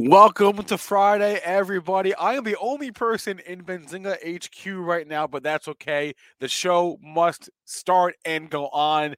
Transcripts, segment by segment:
Welcome to Friday, everybody. I am the only person in Benzinga HQ right now, but that's okay. The show must start and go on.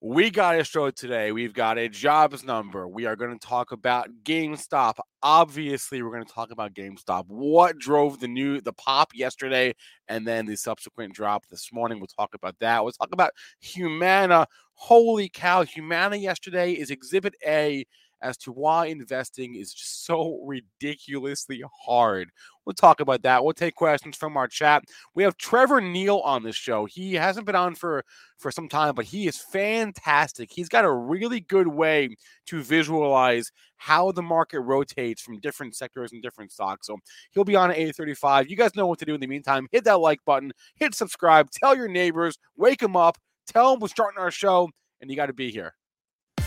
We got a show today. We've got a jobs number. We are going to talk about GameStop. Obviously, we're going to talk about GameStop. What drove the new the pop yesterday and then the subsequent drop this morning. We'll talk about that. We'll talk about Humana. Holy cow, Humana yesterday is exhibit A as to why investing is just so ridiculously hard. We'll talk about that. We'll take questions from our chat. We have Trevor Neil on the show. He hasn't been on for for some time, but he is fantastic. He's got a really good way to visualize how the market rotates from different sectors and different stocks. So he'll be on at 8:35. You guys know what to do in the meantime. Hit that like button, hit subscribe, tell your neighbors, wake them up, tell them we're starting our show, and you got to be here.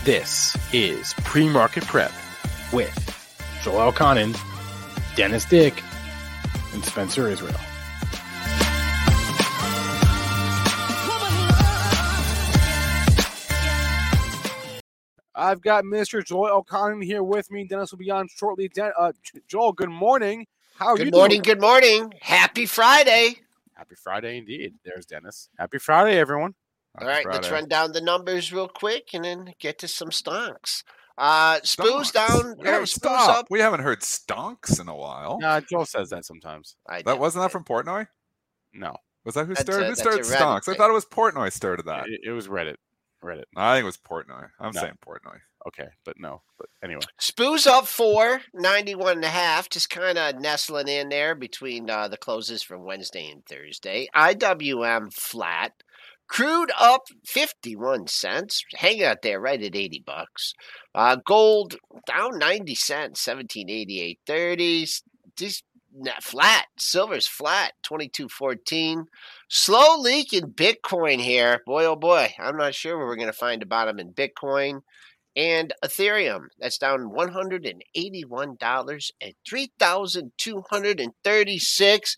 This is Pre Market Prep with Joel Elconin, Dennis Dick, and Spencer Israel. I've got Mr. Joel Elconin here with me. Dennis will be on shortly. Den- uh, Joel, good morning. How are good you Good morning, doing? Good morning. Happy Friday. Happy Friday indeed. There's Dennis. Happy Friday, everyone. All right, Friday. let's run down the numbers real quick and then get to some stonks. Uh, Spoos down. We haven't, stop. Up. We haven't heard stonks in a while. Yeah, Joel says that sometimes. I that wasn't that from Portnoy. No, was that who started? A, who started stonks? Thing. I thought it was Portnoy started that. It, it was Reddit. Reddit. I think it was Portnoy. I'm no. saying Portnoy. Okay, but no. But anyway. Spoos up four, 91 and a half, just kind of nestling in there between uh, the closes from Wednesday and Thursday. IWM flat. Crude up 51 cents, hanging out there right at 80 bucks. Uh, gold down 90 cents, 1788.30. Just flat. Silver's flat, 22.14. Slow leak in Bitcoin here. Boy, oh boy. I'm not sure where we're going to find a bottom in Bitcoin and Ethereum. That's down $181 at 3,236.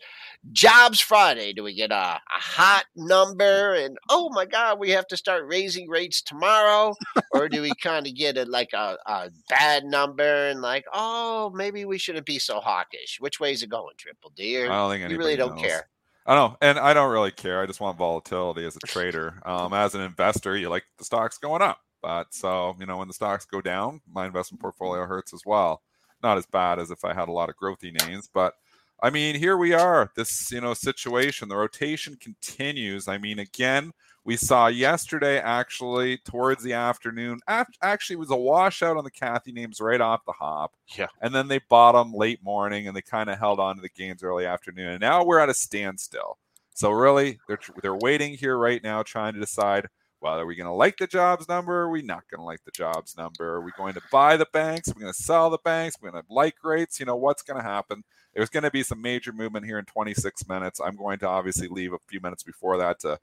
Jobs Friday. Do we get a, a hot number? And oh my God, we have to start raising rates tomorrow? or do we kind of get a, like a, a bad number and like, oh, maybe we shouldn't be so hawkish? Which way is it going, Triple D? Or I don't think you really don't care. I don't, and I don't really care. I just want volatility as a trader. Um, as an investor, you like the stocks going up. But so, you know, when the stocks go down, my investment mm-hmm. portfolio hurts as well. Not as bad as if I had a lot of growthy names, but I mean, here we are, this, you know, situation. The rotation continues. I mean, again, we saw yesterday actually towards the afternoon. Actually, was a washout on the Cathie names right off the hop. Yeah. And then they bottom late morning and they kind of held on to the gains early afternoon. And now we're at a standstill. So really, they're they're waiting here right now, trying to decide well, are we going to like the jobs number? Are we not going to like the jobs number? Are we going to buy the banks? Are we going to sell the banks? Are we going to like rates? You know, what's going to happen? There's going to be some major movement here in 26 minutes. I'm going to obviously leave a few minutes before that to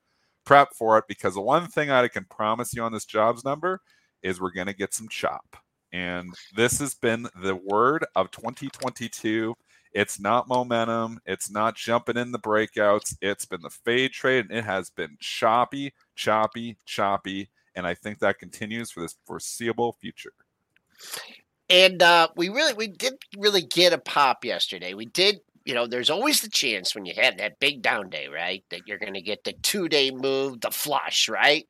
prep for it because the one thing I can promise you on this jobs number is we're going to get some chop. And this has been the word of 2022 It's not momentum. It's not jumping in the breakouts. It's been the fade trade, and it has been choppy, choppy, choppy. And I think that continues for this foreseeable future. And uh, we really we did really get a pop yesterday. We did, you know, there's always the chance when you have that big down day, right, that you're going to get the two day move, the flush, right?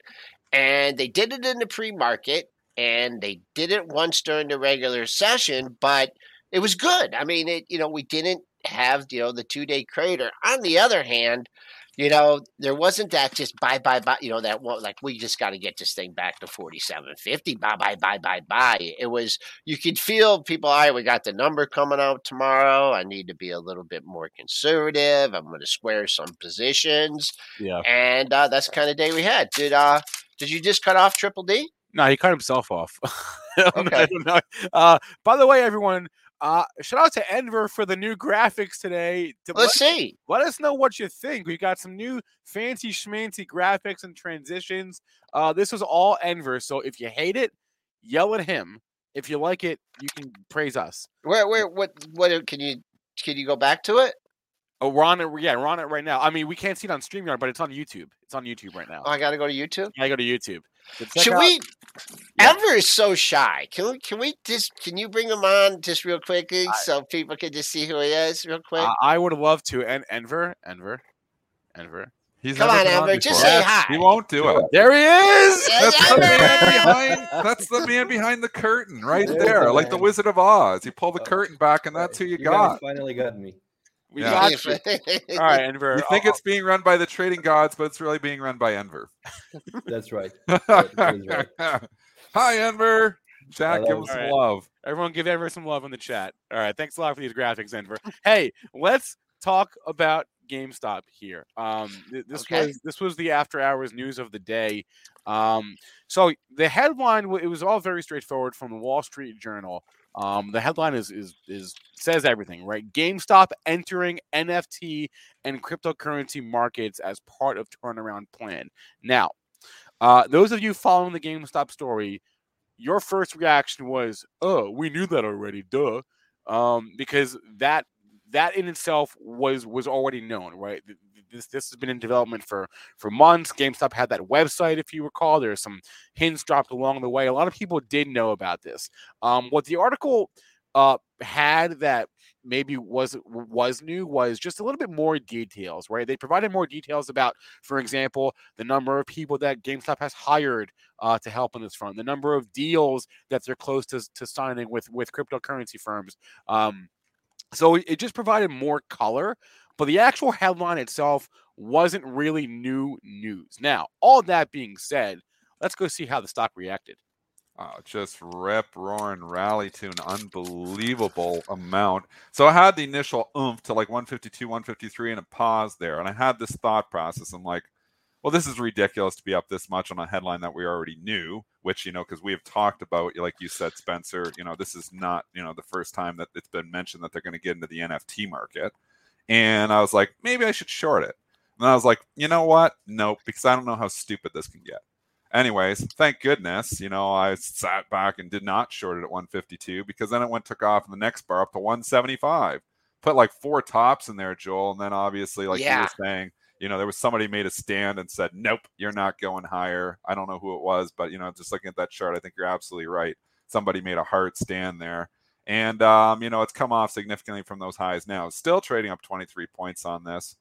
And they did it in the pre market, and they did it once during the regular session, but it was good. I mean, it you know we didn't have you know the two day crater. On the other hand, you know there wasn't that just bye bye bye. You know that one like we just got to get this thing back to forty seven fifty. Bye bye bye bye bye. It was you could feel people. All right, we got the number coming out tomorrow. I need to be a little bit more conservative. I'm going to square some positions. Yeah. And uh, that's the kind of day we had. Did uh did you just cut off Triple D? No, he cut himself off. I don't Okay. know. Uh, by the way, everyone, uh, shout out to Enver for the new graphics today. To Let's let, see. let us know what you think. We got some new fancy schmancy graphics and transitions. Uh, this was all Enver. So if you hate it, yell at him. If you like it, you can praise us. Where where what what can you can you go back to it? Oh, we're on it. Yeah, we're on it right now. I mean, we can't see it on StreamYard, but it's on YouTube. It's on YouTube right now. Oh, I got to go to YouTube. I go to YouTube. So Should out- we? Yeah. Ever is so shy. Can we? Can we just? Can you bring him on just real quickly so people can just see who he is real quick? I, I would love to. And Enver, Enver, Enver. He's Come on, been Amber, just before. say hi. He won't do it. There he is. Yes, That's the man behind. That's the man behind the curtain, right There's there, the like the. Wizard of Oz. You pull the Oh, curtain back, and that's who you guys got. finally got me. We Yeah. got you. All right, Enver. You think I'll- it's being run by the trading gods, but it's really being run by Enver. That's right. That is right. Hi, Enver. Jack, give Hello. him some Alright. love. Everyone give Enver some love in the chat. All right. Thanks a lot for these graphics, Enver. Hey, let's talk about GameStop here. Um, th- this Okay. was this was the after hours news of the day. Um, so the headline it was all very straightforward from the Wall Street Journal. Um, the headline is is is says everything, right? GameStop entering NFT and cryptocurrency markets as part of turnaround plan. Now, uh, those of you following the GameStop story, your first reaction was, "Oh, we knew that already, duh," um, because that that in itself was was already known, right? Th- th- This this has been in development for for months. GameStop had that website, if you recall. There's some hints dropped along the way. A lot of people did know about this. Um, what the article uh, had that maybe was was new was just a little bit more details, right? They provided more details about, for example, the number of people that GameStop has hired uh, to help on this front, the number of deals that they're close to, to signing with with cryptocurrency firms. Um, so it just provided more color, but the actual headline itself wasn't really new news. Now, all that being said, let's go see how the stock reacted. Oh, just rip, roaring, rally to an unbelievable amount. So I had the initial oomph to like 152, 153, and a pause there. And I had this thought process. I'm like, well, this is ridiculous to be up this much on a headline that we already knew, which, you know, because we have talked about, like you said, Spencer, you know, this is not, you know, the first time that it's been mentioned that they're going to get into the NFT market. And I was like, maybe I should short it. And I was like, you know what? Nope, because I don't know how stupid this can get. Anyways, thank goodness, you know, I sat back and did not short it at 152 because then it went took off in the next bar up to 175. Put like four tops in there, Joel, and then obviously, like you were saying, you know, there was somebody made a stand and said, "Nope, you're not going higher." I don't know who it was, but you know, just looking at that chart, I think you're absolutely right. Somebody made a hard stand there, and um, you know, it's come off significantly from those highs now. Still trading up 23 points on this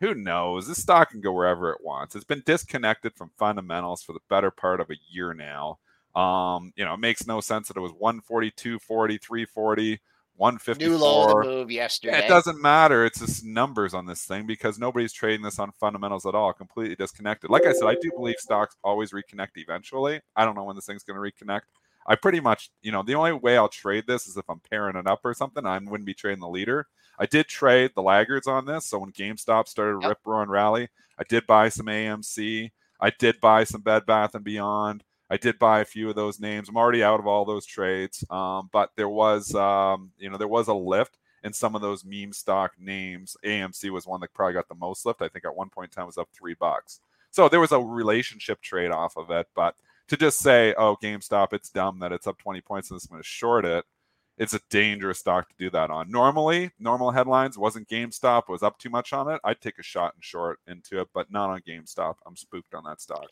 who knows? This stock can go wherever it wants. It's been disconnected from fundamentals for the better part of a year now. Um, you know, it makes no sense that it was 142, 40, 340, New low of 154. the move yesterday. It doesn't matter. It's just numbers on this thing because nobody's trading this on fundamentals at all. Completely disconnected. Like I said, I do believe stocks always reconnect eventually. I don't know when this thing's going to reconnect. I pretty much, you know, the only way I'll trade this is if I'm pairing it up or something. I wouldn't be trading the leader. I did trade the laggards on this. So when GameStop started Yep. rip roaring rally, I did buy some AMC. I did buy some Bed Bath and Beyond. I did buy a few of those names. I'm already out of all those trades, um, but there was, um, you know, there was a lift in some of those meme stock names. AMC was one that probably got the most lift. I think at one point in time was up three bucks. So there was a relationship trade off of it. But to just say, oh, GameStop, it's dumb that it's up 20 points and it's going to short it, it's a dangerous stock to do that on. Normally, normal headlines wasn't GameStop was up too much on it. I'd take a shot and short into it, but not on GameStop. I'm spooked on that stock.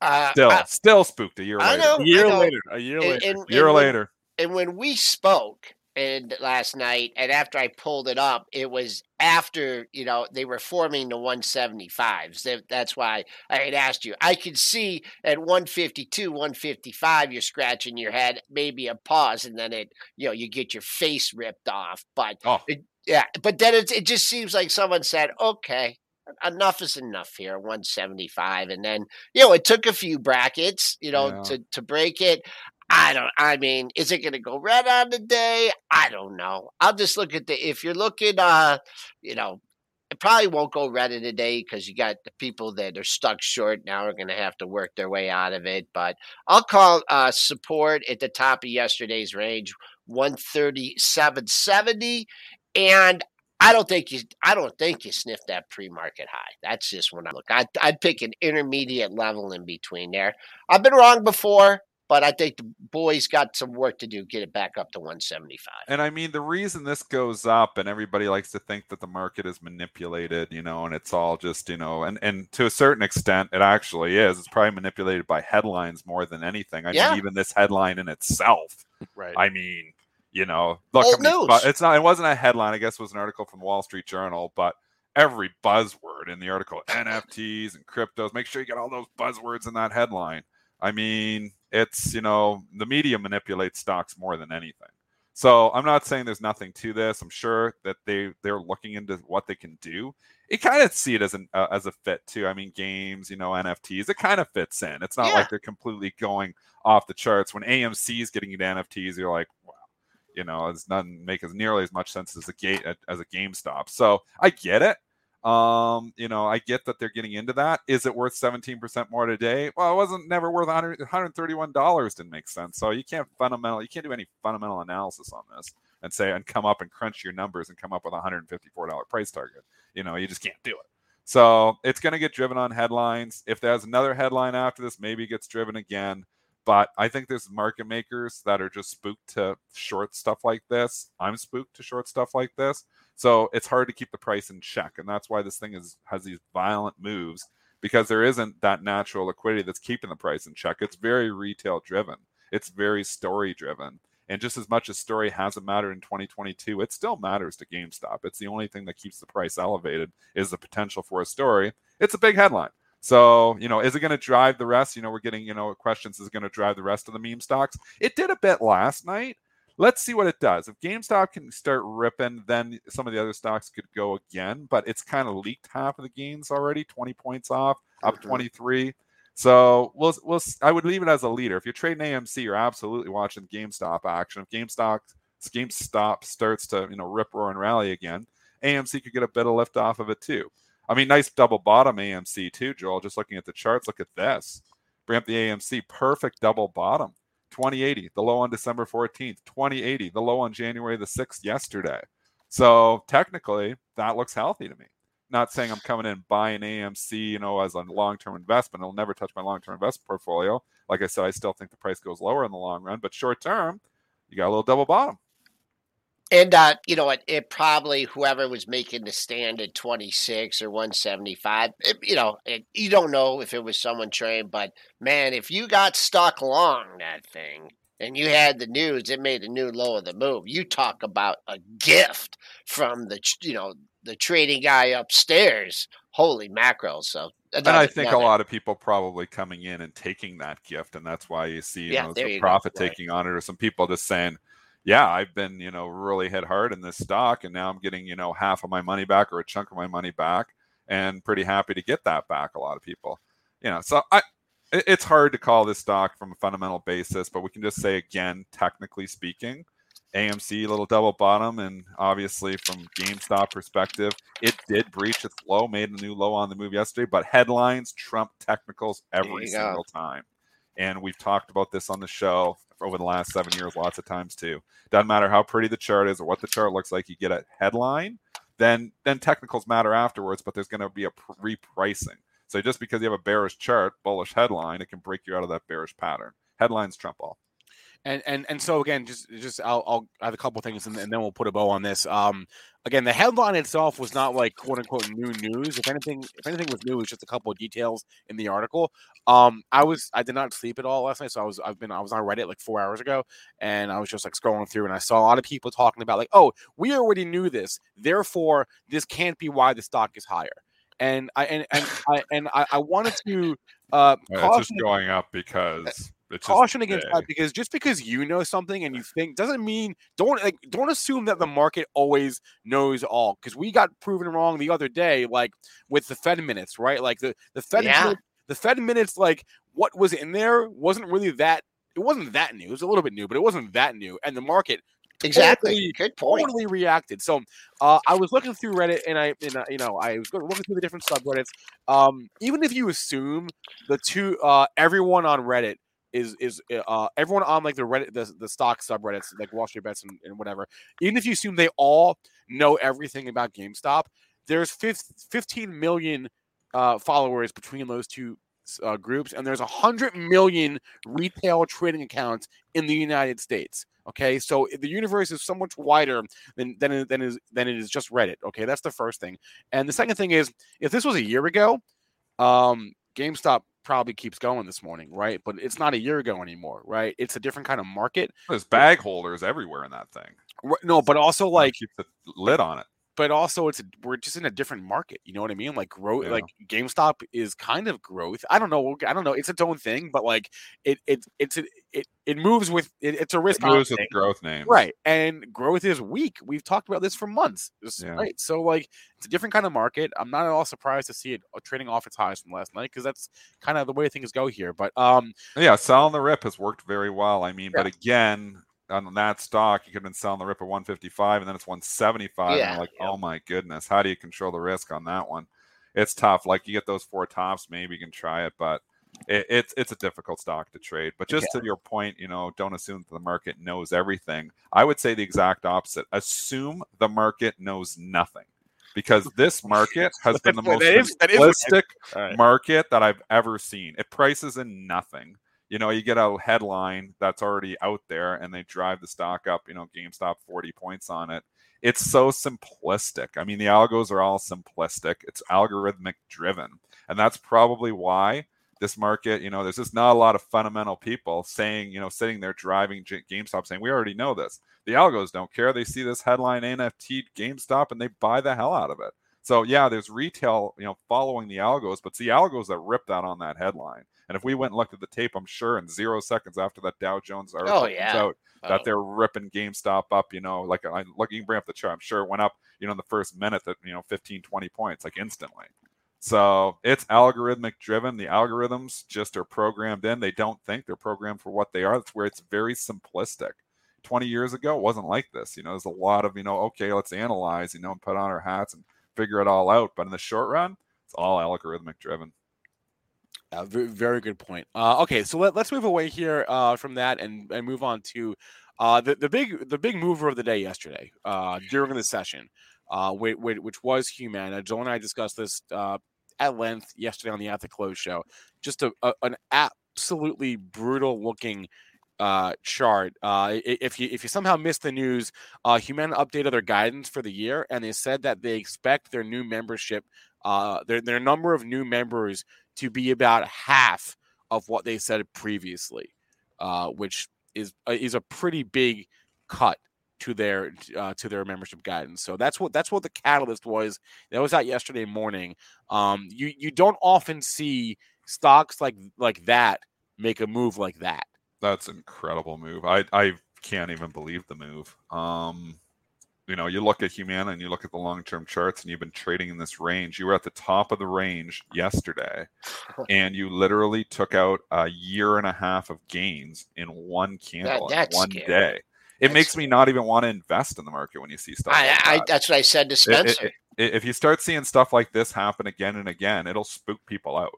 Uh, Still, I- still spooked a year I later. know, A year I know. later. A year And- later. and- A year and when- and when we spoke and last night and after i pulled it up it was after you know they were forming the 175s That- that's why i had asked you i could see at 152 155 you're scratching your head maybe a pause and then it you know you get your face ripped off but Oh. it, yeah but then it, it just seems like someone said okay enough is enough here 175 and then you know it took a few brackets you know Yeah. to to break it I don't. I mean, is it going to go red on the day? I don't know. I'll just look at the. If you're looking, uh, you know, it probably won't go red in the day because you got the people that are stuck short now are going to have to work their way out of it. But I'll call uh, support at the top of yesterday's range, one thirty seven seventy, and. I don't think you. I don't think you sniffed that pre-market high. That's just when I look. I'd, I'd pick an intermediate level in between there. I've been wrong before but I think the boys got some work to do, get it back up to 175. And I mean, the reason this goes up, and everybody likes to think that the market is manipulated, you know, and it's all just, you know, and and to a certain extent, it actually is. It's probably manipulated by headlines more than anything. I Yeah. mean, even this headline in itself. Right. I mean, you know, look, how many it's not. It wasn't a headline. I guess it was an article from the Wall Street Journal, but every buzzword in the article, NFTs and cryptos. Make sure you get all those buzzwords in that headline. I mean, it's you know, the media manipulates stocks more than anything. So I'm not saying there's nothing to this. I'm sure that they they're looking into what they can do. It kind of see it as an uh, as a fit too. I mean, games, you know, NFTs, it kind of fits in. It's not Yeah. like they're completely going off the charts. When AMC is getting into NFTs, you're like, wow, you know, it's doesn't make as nearly as much sense as a gate as a GameStop. So I get it. Um, you know, I get that they're getting into that. Is it worth 17% more today? Well, it wasn't never worth 100, $131 didn't make sense. So you can't fundamental, you can't do any fundamental analysis on this and say and come up and crunch your numbers and come up with a $154 price target. You know, you just can't do it. So it's going to get driven on headlines. If there's another headline after this, maybe it gets driven again. But I think there's market makers that are just spooked to short stuff like this. I'm spooked to short stuff like this. So it's hard to keep the price in check. And that's why this thing is has these violent moves because there isn't that natural liquidity that's keeping the price in check. It's very retail driven. It's very story driven. And just as much as story hasn't mattered in 2022, it still matters to GameStop. It's the only thing that keeps the price elevated is the potential for a story. It's a big headline. So, you know, is it going to drive the rest? You know, we're getting, you know, questions is it going to drive the rest of the meme stocks? It did a bit last night. Let's see what it does. If GameStop can start ripping, then some of the other stocks could go again, but it's kind of leaked half of the gains already, 20 points off, up Mhm. 23. So we'll, we'll, I would leave it as a leader. If you're trading AMC, you're absolutely watching GameStop action. If GameStop, GameStop starts to, you know, rip, roar, and rally again, AMC could get a bit of lift off of it too. I mean, nice double bottom AMC too, Joel. Just looking at the charts, look at this. Bring up the AMC, perfect double bottom. 2080, the low on December 14th, 2080, the low on January the 6th yesterday. So technically, that looks healthy to me. Not saying I'm coming in buying AMC, you know, as a long-term investment. It'll never touch my long-term investment portfolio. Like I said, I still think the price goes lower in the long run, but short term, you got a little double bottom. And uh, you know, it, it probably whoever was making the stand at 26 or 175, it, you know, it, you don't know if it was someone trained, but man, if you got stuck long that thing and you had the news, it made a new low of the move. You talk about a gift from the, you know, the trading guy upstairs. Holy mackerel! So and I think a lot of people probably coming in and taking that gift, and that's why you see you Yeah, know some you go. profit Right. taking on it, or some people just saying, "Yeah, I've been you know really hit hard in this stock, and now I'm getting you know half of my money back or a chunk of my money back, and pretty happy to get that back." A lot of people, you know, so I. It's hard to call this stock from a fundamental basis, but we can just say again, technically speaking, AMC little double bottom, and obviously from GameStop perspective, it did breach its low, made a new low on the move yesterday, but headlines trump technicals every you go. single time. And we've talked about this on the show over the last seven years lots of times too. Doesn't matter how pretty the chart is or what the chart looks like, you get a headline, then then technicals matter afterwards, but there's going to be a pr- repricing. So just because you have a bearish chart, bullish headline, it can break you out of that bearish pattern. Headlines trump all. And and and so again, just just I'll, I'll I have a couple things and, and, then we'll put a bow on this. Um, again, the headline itself was not like quote unquote new news. If anything, if anything was new, it was just a couple of details in the article. Um, I was I did not sleep at all last night, so I was I've been I was on Reddit like four hours ago, and I was just like scrolling through, and I saw a lot of people talking about like, oh, we already knew this, therefore this can't be why the stock is higher and I and and I and I, I wanted to uh, it's just going up because caution against that because just because you know something and you think doesn't mean don't like don't assume that the market always knows all because we got proven wrong the other day like with the Fed minutes right like the the Fed yeah. minutes, the Fed minutes like what was in there wasn't really that it wasn't that new it was a little bit new but it wasn't that new and the market Exactly. Totally, Good point. Totally reacted. So uh, I was looking through Reddit, and I, and, uh, you know, I was looking through the different subreddits. Um, even if you assume the two, uh, everyone on Reddit is is uh, everyone on like the Reddit, the, the stock subreddits, like Wall Street Bets and, and whatever. Even if you assume they all know everything about GameStop, there's 15 million uh, followers between those two uh, groups, and there's 100 million retail trading accounts in the United States. Okay, so the universe is so much wider than than than is than it is just Reddit. Okay, that's the first thing, and the second thing is if this was a year ago, um, GameStop probably keeps going this morning, right? But it's not a year ago anymore, right? It's a different kind of market. There's bag holders everywhere in that thing. No, but also like keep the lid on it but also it's we're just in a different market. You know what I mean? Like growth, yeah. like GameStop is kind of growth. I don't know. I don't know. It's its own thing, but like it it it's it it, it moves with it, it's a risk. It moves with growth name, right? And growth is weak. We've talked about this for months, yeah. right? So like it's a different kind of market. I'm not at all surprised to see it uh, trading off its highs from last night because that's kind of the way things go here. But um, yeah, selling the rip has worked very well. I mean, yeah. but again, on that stock, you could have been selling the rip at 155 and then it's 175. Yeah, and like, yeah. oh my goodness, how do you control the risk on that one? It's tough. Like you get those four tops, maybe you can try it, but it, it's it's a difficult stock to trade. But just yeah. to your point, you know, don't assume that the market knows everything. I would say the exact opposite. Assume the market knows nothing. Because this market has been the most simplistic right. market that I've ever seen. It prices in nothing you know, you get a headline that's already out there and they drive the stock up, you know, GameStop 40 points on it. It's so simplistic. I mean, the algos are all simplistic. It's algorithmic driven. And that's probably why this market, you know, there's just not a lot of fundamental people saying, you know, sitting there driving GameStop saying, we already know this. The algos don't care. They see this headline NFT GameStop and they buy the hell out of it. So yeah, there's retail, you know, following the algos, but it's the algos that ripped out on that headline. And if we went and looked at the tape, I'm sure in zero seconds after that Dow Jones oh, article oh, yeah. comes out oh. that they're ripping GameStop up, you know, like I look, you can bring up the chart. I'm sure it went up, you know, in the first minute that, you know, 15, 20 points, like instantly. So it's algorithmic driven. The algorithms just are programmed in. They don't think they're programmed for what they are. That's where it's very simplistic. 20 years ago, it wasn't like this. You know, there's a lot of, you know, okay, let's analyze, you know, and put on our hats and figure it all out. But in the short run, it's all algorithmic driven. Uh, very, good point. Uh, okay, so let, us move away here uh, from that and, and move on to uh, the, the big the big mover of the day yesterday uh, during the session, uh, which, was Humana. Joel and I discussed this at length yesterday on the At the Close show. Just a, a an absolutely brutal looking chart. If you if you somehow missed the news, Humana updated their guidance for the year, and they said that they expect their new membership, their their number of new members to be about half of what they said previously, uh, which is uh, is a pretty big cut to their uh, to their membership guidance. So that's what that's what the catalyst was. That was out yesterday morning. Um, you you don't often see stocks like like that make a move like that. That's incredible move. I I can't even believe the move. Um, you know, you look at Humana and you look at the long term charts and you've been trading in this range. You were at the top of the range yesterday and you literally took out a year and a half of gains in one candle that, in one scary. day. It that's makes me not even want to invest in the market when you see stuff. I, like that. I, that's what I said to Spencer. It, it, if you start seeing stuff like this happen again and again, it'll spook people out.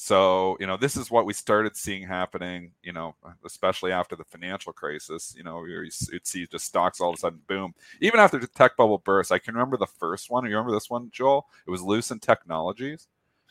So, you know, this is what we started seeing happening, you know, especially after the financial crisis. You know, you'd see just stocks all of a sudden boom. Even after the tech bubble burst, I can remember the first one. You remember this one, Joel? It was Lucent Technologies.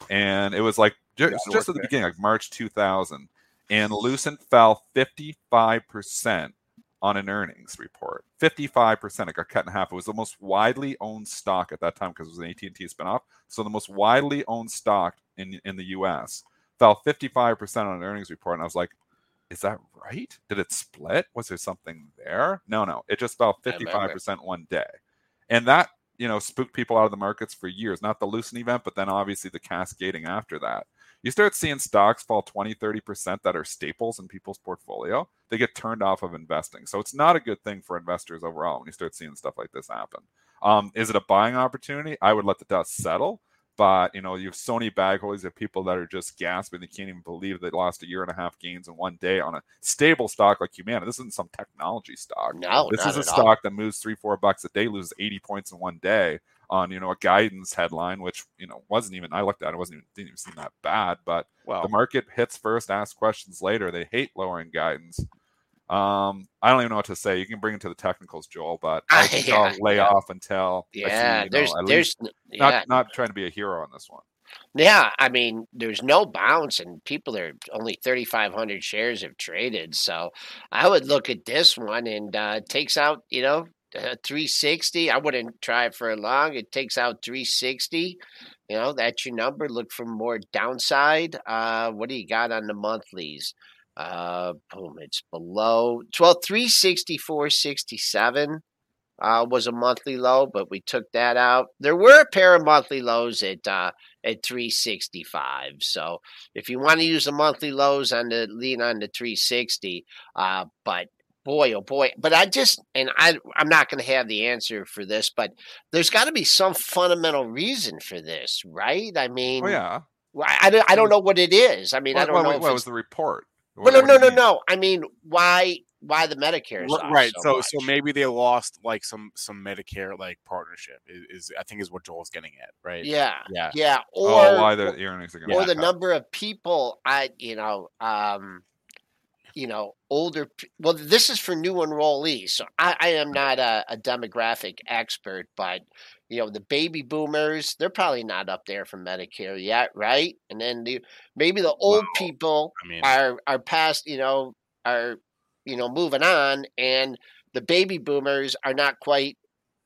And it was like just, yeah, just at the beginning, like March 2000. and Lucent fell 55% on an earnings report. 55%. It got cut in half. It was the most widely owned stock at that time because it was an AT&T spinoff. So the most widely owned stock in, in the US fell 55% on an earnings report. And I was like, is that right? Did it split? Was there something there? No, no. It just fell 55% one day. And that, you know, spooked people out of the markets for years. Not the Lucent event, but then obviously the cascading after that. You start seeing stocks fall 20, 30% that are staples in people's portfolio. They get turned off of investing. So it's not a good thing for investors overall when you start seeing stuff like this happen. Um, is it a buying opportunity? I would let the dust settle. But you know, you have Sony bag holders, you have people that are just gasping. They can't even believe they lost a year and a half gains in one day on a stable stock like Humana. This isn't some technology stock. No, this is a all. stock that moves three, four bucks a day, loses 80 points in one day on you know a guidance headline, which you know wasn't even I looked at it wasn't even didn't even seem that bad. But well, the market hits first, asks questions later. They hate lowering guidance. Um, I don't even know what to say. You can bring it to the technicals, Joel, but I think yeah, I'll lay yeah. off until yeah. See, there's know, there's yeah. not not trying to be a hero on this one. Yeah, I mean, there's no bounce, and people are only 3,500 shares have traded. So I would look at this one and uh, takes out, you know, uh, 360. I wouldn't try it for long. It takes out 360. You know, that's your number. Look for more downside. Uh, what do you got on the monthlies? Uh, boom, it's below 12, 364.67 uh, was a monthly low, but we took that out. There were a pair of monthly lows at uh, at 365. So if you want to use the monthly lows on the lean on the 360, uh, but boy, oh boy. But I just, and I, I'm not going to have the answer for this, but there's got to be some fundamental reason for this, right? I mean, oh, yeah. I, I, I don't know what it is. I mean, what, I don't what, know. What, was the report? What, no, no, no, no. I mean, why why the Medicare right? So, so, so maybe they lost like some some Medicare like partnership is, is, I think is what Joel's getting at, right? Yeah, yeah, yeah. Or oh, why the earnings are or the up. number of people I you know um you know, older. Well, this is for new enrollees, so I, I am not a, a, demographic expert, but you know, the baby boomers, they're probably not up there for Medicare yet, right? And then the, maybe the old well, people I mean, are are past, you know, are you know moving on, and the baby boomers are not quite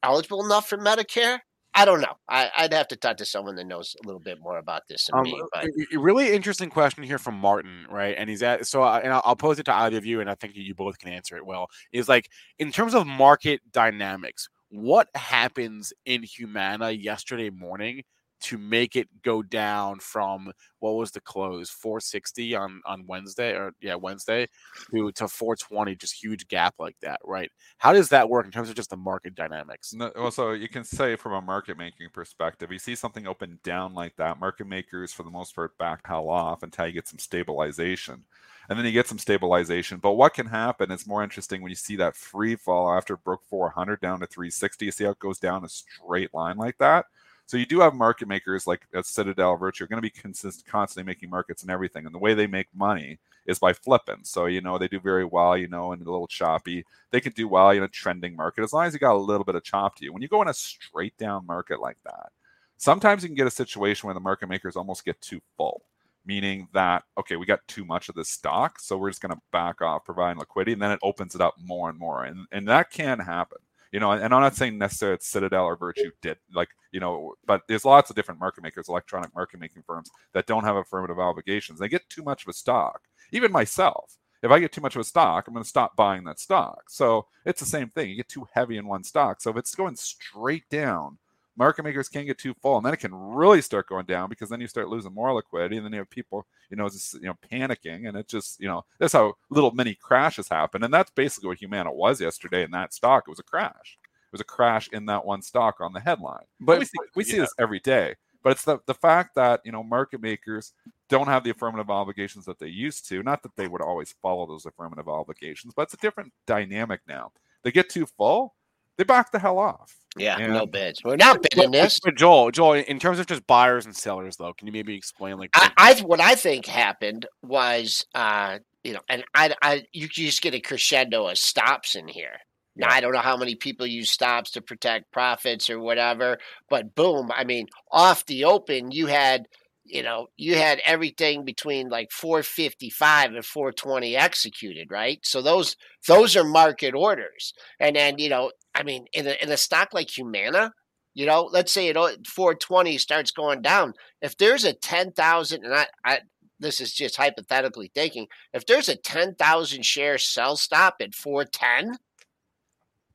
eligible enough for Medicare. I don't know. I, would have to talk to someone that knows a little bit more about this than um, me. But really interesting question here from Martin, right? And he's at so, and I'll, I'll pose it to either of you, and I think you both can answer it well. Is like in terms of market dynamics, what happens in Humana yesterday morning to make it go down from what was the close 460 on on Wednesday or yeah Wednesday to to 420 just huge gap like that right? How does that work in terms of just the market dynamics? No, well so you can say from a market making perspective you see something open down like that market makers for the most part back hell off until you get some stabilization and then you get some stabilization but what can happen is more interesting when you see that free fall after broke 400 down to 360 you see how it goes down a straight line like that so you do have market makers like Citadel Virtu are going to be consist- constantly making markets and everything. And the way they make money is by flipping. So, you know, they do very well, you know, and a little choppy. They could do well in a trending market as long as you got a little bit of chop to you. When you go in a straight down market like that, sometimes you can get a situation where the market makers almost get too full meaning that okay we got too much of this stock so we're just going to back off providing liquidity and then it opens it up more and more and, and that can happen you know, and I'm not saying necessarily it's Citadel or Virtu did like, you know, but there's lots of different market makers, electronic market making firms that don't have affirmative obligations. They get too much of a stock. Even myself, if I get too much of a stock, I'm going to stop buying that stock. So it's the same thing. You get too heavy in one stock. So if it's going straight down, market makers can't get too full, and then it can really start going down because then you start losing more liquidity, and then you have people, you know, just you know panicking, and it just you know that's how little mini crashes happen, and that's basically what Humana was yesterday in that stock. It was a crash. It was a crash in that one stock on the headline. But we see, we see yeah. this every day. But it's the, the fact that you know market makers don't have the affirmative obligations that they used to. Not that they would always follow those affirmative obligations, but it's a different dynamic now. They get too full, they back the hell off. Yeah, and, no bids. We're not bidding this. But Joel, Joel, in terms of just buyers and sellers, though, can you maybe explain like I, I what I think happened was, uh, you know, and I, I, you just get a crescendo of stops in here. Now, I don't know how many people use stops to protect profits or whatever, but boom, I mean, off the open, you had you know, you had everything between like 455 and 420 executed, right? So those those are market orders. And then, you know, I mean, in a, in a stock like Humana, you know, let's say it 420 starts going down. If there's a 10,000 and I, I this is just hypothetically thinking, if there's a 10,000 share sell stop at 410,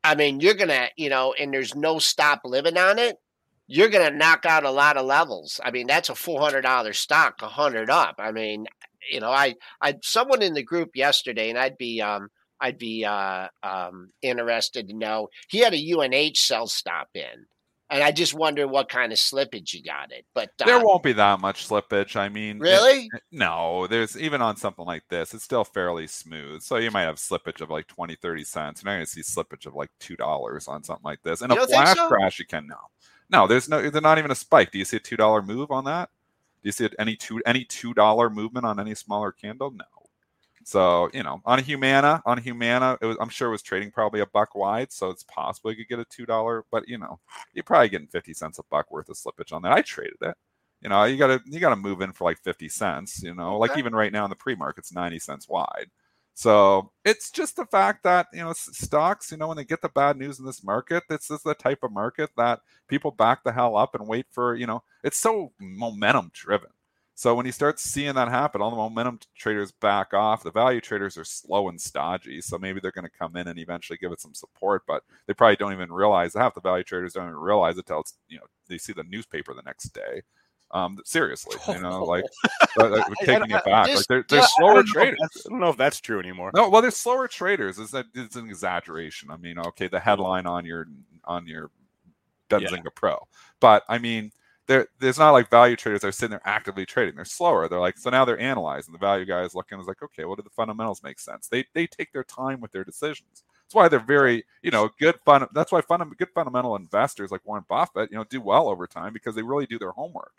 I mean, you're going to, you know, and there's no stop living on it, you're going to knock out a lot of levels. I mean, that's a $400 stock, 100 up. I mean, you know, I, I, someone in the group yesterday, and I'd be, um, I'd be uh, um, interested to know. He had a UNH sell stop in, and I just wonder what kind of slippage you got it. But uh, there won't be that much slippage. I mean, really, it, no. There's even on something like this, it's still fairly smooth. So you might have slippage of like 20, 30 cents. You're not going to see slippage of like two dollars on something like this. And You a flash so? crash, you can no, no. There's no. There's not even a spike. Do you see a two dollar move on that? Do you see any two any two dollar movement on any smaller candle? No. So you know, on a Humana, on a Humana, it was, I'm sure it was trading probably a buck wide, so it's possible you could get a two dollar. But you know, you're probably getting fifty cents a buck worth of slippage on that. I traded it. You know, you gotta you gotta move in for like fifty cents. You know, like even right now in the pre market's ninety cents wide. So it's just the fact that you know stocks, you know, when they get the bad news in this market, this is the type of market that people back the hell up and wait for. You know, it's so momentum driven. So when you start seeing that happen, all the momentum traders back off. The value traders are slow and stodgy, so maybe they're going to come in and eventually give it some support, but they probably don't even realize. Half the value traders don't even realize it till it's you know they see the newspaper the next day. Um, seriously, you know, like, uh, uh, like, like, taking it uh, back. just- like they're, they're Yeah, I slower if traders. I don't know if that's true anymore. No, well, they're slower traders. Is that it's an exaggeration? I mean, okay, the mm-hmm. headline on your on your Benzinga Pro, but I mean, there there's not like value traders that are sitting there actively trading. They're slower. They're like so now they're analyzing. The value guy is looking is like, okay, what do the fundamentals make sense? They they take their time with their decisions. That's why they're very you know good fun. That's why fun, good fundamental investors like Warren Buffett you know do well over time because they really do their homework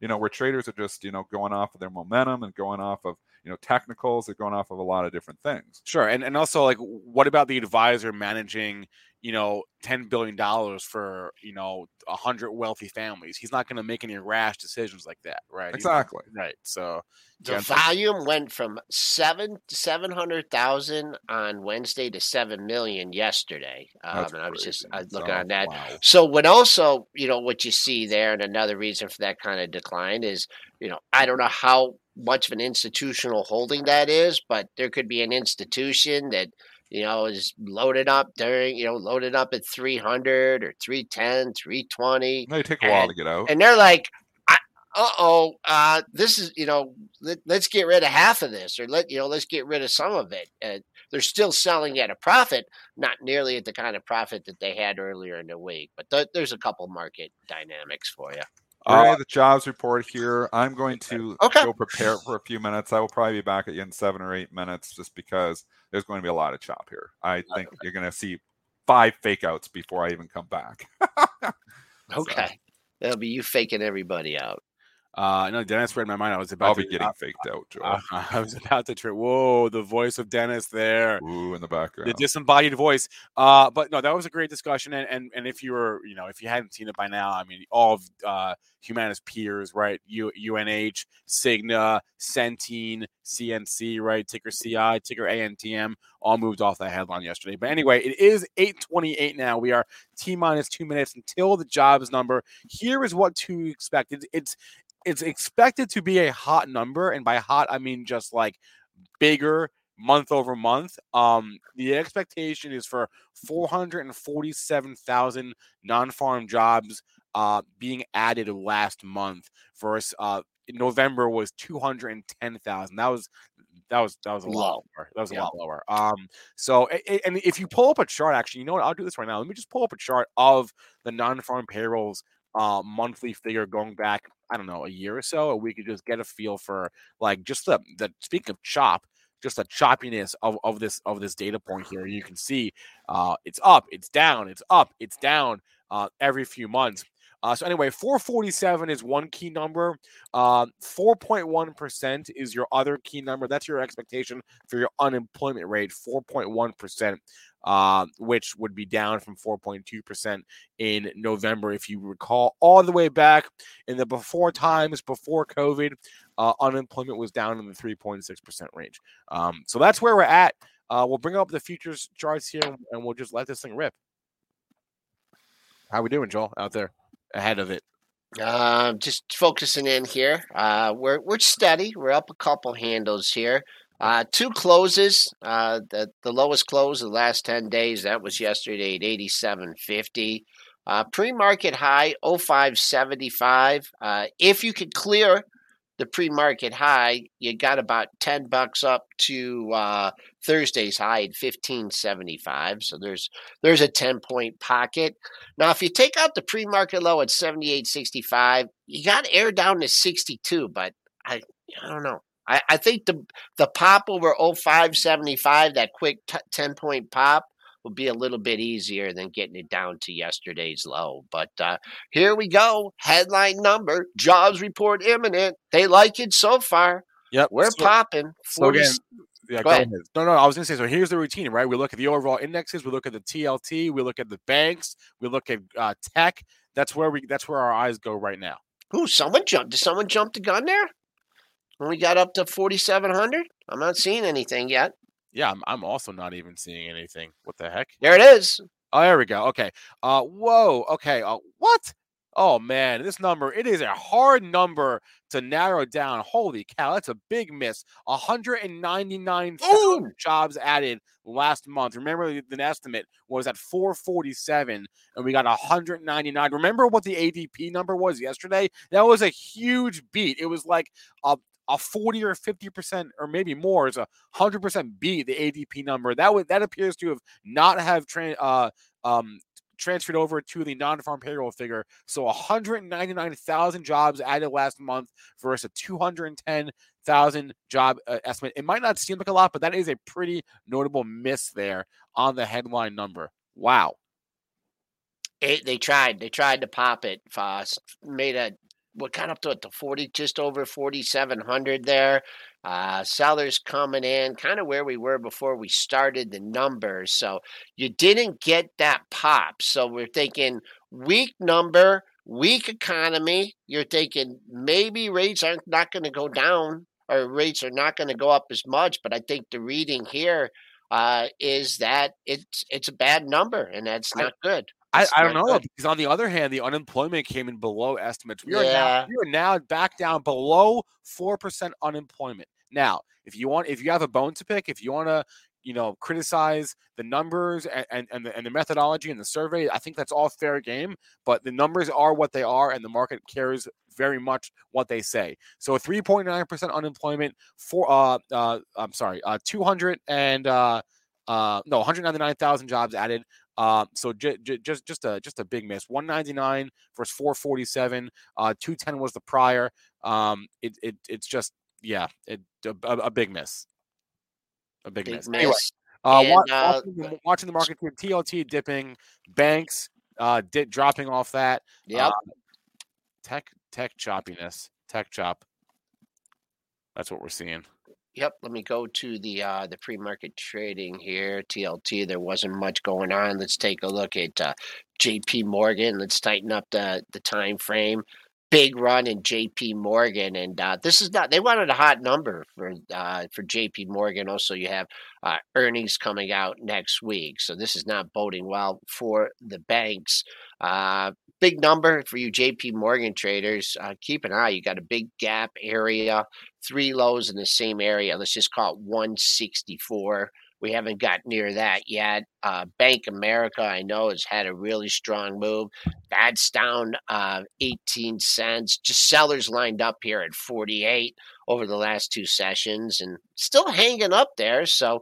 you know, where traders are just, you know, going off of their momentum and going off of, you know, technicals, they're going off of a lot of different things. Sure, and and also like, what about the advisor managing, you know, ten billion dollars for you know a hundred wealthy families? He's not going to make any rash decisions like that, right? He's not- Exactly. right. So The Yeah. volume went from seven seven hundred thousand on Wednesday to seven million yesterday. Um, and I was just crazy. I looking So, on that. wow. So what also, you know, what you see there, and another reason for that kind of decline is, you know, I don't know how much of an institutional holding that is, but there could be an institution that, you know, is loaded up during, you know, loaded up at 300 or 310, 320 They take a while to get out. and they're like, uh oh, uh, this is you know, let, let's get rid of half of this, or let you know, let's get rid of some of it. Uh, they're still selling at a profit, not nearly at the kind of profit that they had earlier in the week. But th- there's a couple market dynamics for you. All Uh, the jobs report here. I'm going to Okay. go prepare for a few minutes. I will probably be back at you in seven or eight minutes just because there's going to be a lot of chop here. I think you're going to see five fake outs before I even come back. Okay, that'll be you faking everybody out. Uh, no, Dennis read my mind. I was about I'll to be getting faked out, Joe. Uh, I was about to trip. Whoa, the voice of Dennis there. Ooh, in the background, the disembodied voice. Uh, but no, that was a great discussion. And, and and if you were, you know, if you hadn't seen it by now, I mean, all of uh, Humana's peers, right? U, UNH, Cigna, Centene, CNC, right? Ticker CI, ticker ANTM, all moved off that headline yesterday. But anyway, it is 8:28 now. We are t minus two minutes until the jobs number. Here is what to expect. It's it's it's expected to be a hot number, and by hot I mean just like bigger month over month. Um, the expectation is for 447,000 non-farm jobs uh, being added last month. Versus uh, November was 210,000. That was that was that was a lot lower. That was a lot lower. Um, so and if you pull up a chart, actually, you know what? I'll do this right now. Let me just pull up a chart of the non-farm payrolls uh monthly figure going back i don't know a year or so and we could just get a feel for like just the the speaking of chop just the choppiness of, of this of this data point here. You can see uh it's up it's down it's up it's down uh every few months Uh, so anyway, 447 is one key number. Uh, 4.1% is your other key number. That's your expectation for your unemployment rate, 4.1%, uh, which would be down from 4.2% in November. If you recall, all the way back in the before times, before COVID, uh, unemployment was down in the 3.6% range. Um, so that's where we're at. Uh, we'll bring up the futures charts here and we'll just let this thing rip. How we doing, Joel, out there ahead of it? Uh, just focusing in here. Uh, we're we're steady. We're up a couple handles here. Uh, two closes. Uh, the the lowest close the last ten days. That was yesterday at eighty seven fifty. Uh, pre market high 0575. Uh, if you could clear the pre-market high, you got about 10 bucks up to uh, Thursday's high at 1575. So there's there's a 10 point pocket. Now if you take out the pre-market low at 7865, you got air down to 62, but I I don't know. I, I think the the pop over 0575, that quick t- 10 point pop, will be a little bit easier than getting it down to yesterday's low. But uh, here we go. Headline number jobs report imminent. They like it so far. Yep. We're so, popping. So again, yeah, Go go ahead. ahead. No, no, I was going to say, so here's the routine, right? We look at the overall indexes, we look at the TLT, we look at the banks, we look at uh, tech. That's where we, that's where our eyes go right now. Ooh, someone jumped. Did someone jump the gun there? When we got up to 4,700? I'm not seeing anything yet. Yeah, I'm, I'm also not even seeing anything. What the heck? There it is. Oh, there we go. Okay. Uh, whoa. Okay. Uh, what? Oh man, this number it is a hard number to narrow down. Holy cow, that's a big miss. 199 jobs added last month. Remember, the estimate was at 447, and we got 199. Remember what the ADP number was yesterday? That was a huge beat. It was like a a 40 or 50 percent or maybe more is a hundred percent beat the ADP number. That would that appears to have not have tra- uh, um, transferred over to the non-farm payroll figure. So 199,000 jobs added last month versus a 210,000 job uh, estimate. It might not seem like a lot, but that is a pretty notable miss there on the headline number. Wow. It, they tried. They tried to pop it. Foss made a what got up to to forty, just over forty seven hundred there. Uh, sellers coming in, kind of where we were before we started the numbers. So you didn't get that pop. So we're thinking weak number, weak economy. You're thinking maybe rates aren't not going to go down or rates are not going to go up as much. But I think the reading here uh, is that it's it's a bad number and that's not good. I, I don't know because on the other hand, the unemployment came in below estimates. We are now we are now back down below four percent unemployment. Now, if you want, if you have a bone to pick, if you want to, you know, criticize the numbers and and and the, and the methodology and the survey, I think that's all fair game. But the numbers are what they are, and the market cares very much what they say. So, three point nine percent unemployment for uh uh I'm sorry, uh two hundred and uh uh no 199,000 jobs added. Uh, so j- j- just just a just a big miss. 199 versus 447. Uh, 210 was the prior. Um, it, it it's just yeah, it a, a, big miss. A big, Big miss. Anyway, uh, And, uh, watching, the, watching the market here, TLT dipping, banks uh di- dropping off that. Yep. Uh, tech tech choppiness, tech chop. That's what we're seeing. Yep, let me go to the uh, the pre-market trading here. TLT, there wasn't much going on. Let's take a look at uh, J.P. Morgan. Let's tighten up the the time frame. Big run in J.P. Morgan, and uh, this is not. They wanted a hot number for uh, for J.P. Morgan. Also, you have uh, earnings coming out next week, so this is not boding well for the banks. Uh, big number for you J.P. Morgan traders. Uh, keep an eye. You got a big gap area three lows in the same area. Let's just call it 164. We haven't got near that yet. Uh, Bank America, I know, has had a really strong move. That's down uh, 18 cents. Just sellers lined up here at 48 over the last two sessions and still hanging up there. So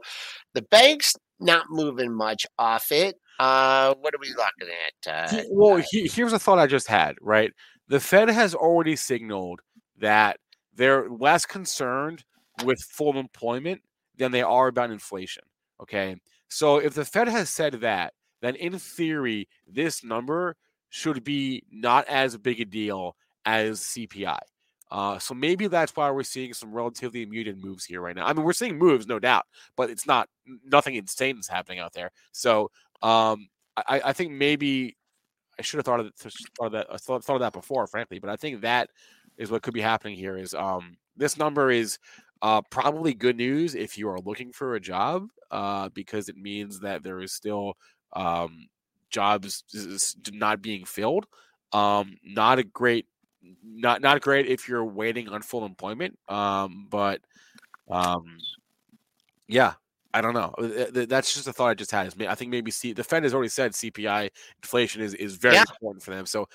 the bank's not moving much off it. Uh, what are we looking at? Uh, well, he, here's a thought I just had. Right, the Fed has already signaled that they're less concerned with full employment than they are about inflation. Okay, so if the Fed has said that, then in theory, this number should be not as big a deal as CPI. Uh, so maybe that's why we're seeing some relatively muted moves here right now. I mean, we're seeing moves, no doubt, but it's not nothing insane is happening out there. So um, I, I think maybe I should have thought of, thought of that thought, thought of that before, frankly. But I think that is what could be happening here. Is um, this number is uh, probably good news if you are looking for a job uh, because it means that there is still um, jobs not being filled. Um, not a great not not great if you're waiting on full employment. Um, but um, yeah, I don't know. Uh, that's just a thought I just had. I think maybe C- the Fed has already said CPI inflation is is very yeah. important for them. So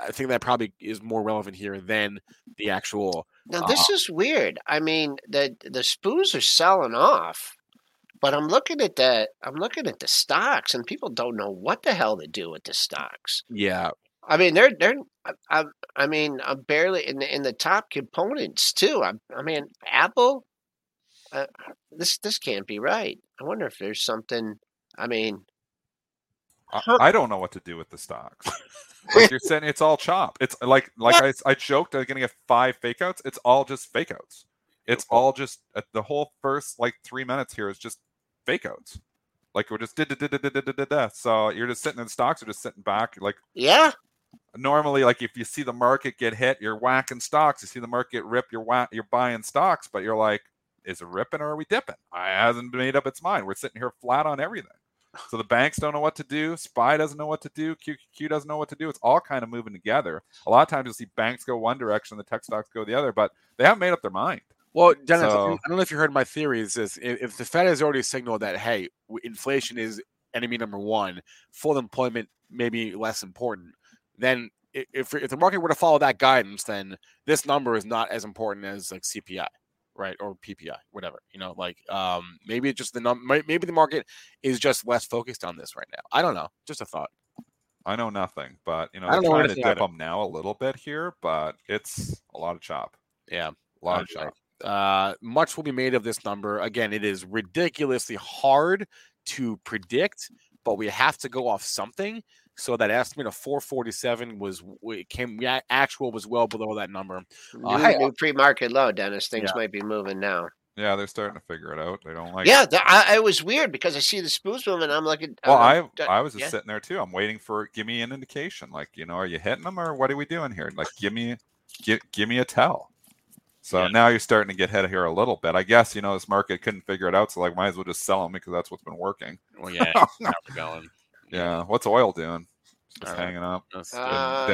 I think that probably is more relevant here than the actual. Now this uh, is weird. I mean, the the spoos are selling off, but I'm looking at the I'm looking at the stocks, and people don't know what the hell to do with the stocks. Yeah, I mean, they're they're. I, I mean, I'm barely in the in the top components too. I, I mean, Apple. Uh, this this can't be right. I wonder if there's something. I mean. I, I don't know what to do with the stocks. like you're saying, it's all chop. It's like like I, I joked, I'm gonna get five fake outs. It's all just fake outs. It's all just uh, the whole first like three minutes here is just fake outs. Like we're just da da da da da da da. So you're just sitting in stocks, or just sitting back, like yeah, normally like if you see the market get hit you're whacking stocks you see the market rip you're whack, you're buying stocks but you're like is it ripping or are we dipping i hasn't made up its mind we're sitting here flat on everything so the banks don't know what to do. Spy doesn't know what to do. Qqq doesn't know what to do. It's all kind of moving together. A lot of times you'll see banks go one direction the tech stocks go the other but they haven't made up their mind. Well, Dennis, so, I don't know if you heard my theory. Is this if the Fed has already signaled that hey, inflation is enemy number one, full employment maybe less important, then if if the market were to follow that guidance, then this number is not as important as like CPI, right, or PPI, whatever. You know, like um, maybe it's just the number. Maybe the market is just less focused on this right now. I don't know. Just a thought. I know nothing, but you know, I'm trying to dip them now a little bit here, but it's a lot of chop. Yeah, a lot of chop. Uh, much will be made of this number. Again, it is ridiculously hard to predict, but we have to go off something. So that estimate of 447 was it came yeah, actual was well below that number. New, uh, hey, new pre-market low, Dennis. Things yeah. might be moving now. Yeah, they're starting to figure it out. They don't like. Yeah, the, I, it was weird because I see the spoos moving. I'm looking. Well, I I was just yeah. sitting there too. I'm waiting for give me an indication. Like you know, are you hitting them or what are we doing here? Like give me give give me a tell. So yeah. now you're starting to get hit of here a little bit. I guess you know this market couldn't figure it out, so like might as well just sell them because that's what's been working. Well, yeah, going. Yeah. What's oil doing? Just hanging up. Uh,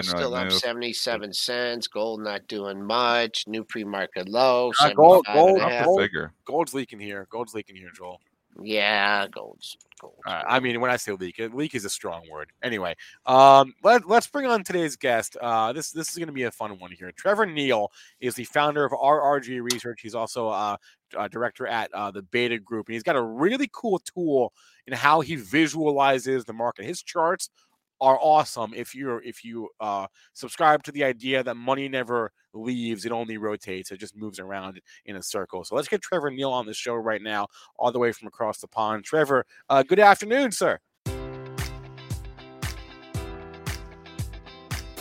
still really up 77 cents. Gold not doing much. New pre market low. Uh, gold, gold, gold, figure. Gold's leaking here. Gold's leaking here, Joel. Yeah, gold's gold. Uh, I mean, when I say leak, leak is a strong word. Anyway, um, let, let's bring on today's guest. Uh, this this is going to be a fun one here. Trevor Neil is the founder of RRG Research. He's also uh, a director at uh, the Beta Group, and he's got a really cool tool in how he visualizes the market. His charts are awesome if you're if you uh, subscribe to the idea that money never leaves it only rotates it just moves around in a circle. So let's get trevor neil on the show right now all the way from across the pond. Trevor uh, good afternoon sir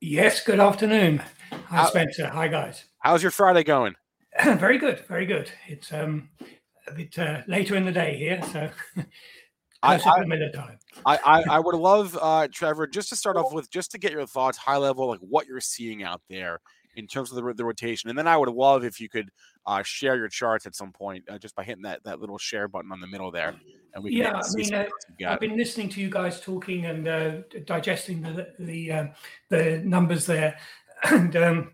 Yes, good afternoon. Hi, How- Spencer. Hi, guys. How's your Friday going? very good, very good. It's um a bit uh, later in the day here, so I- closer middle time. I, I, I would love, uh, Trevor, just to start off with, just to get your thoughts, high level, like what you're seeing out there in terms of the, the rotation. And then I would love if you could uh, share your charts at some point uh, just by hitting that, that little share button on the middle there. And we Yeah, I mean, uh, charts you got. I've been listening to you guys talking and uh, digesting the the um, the numbers there, and um,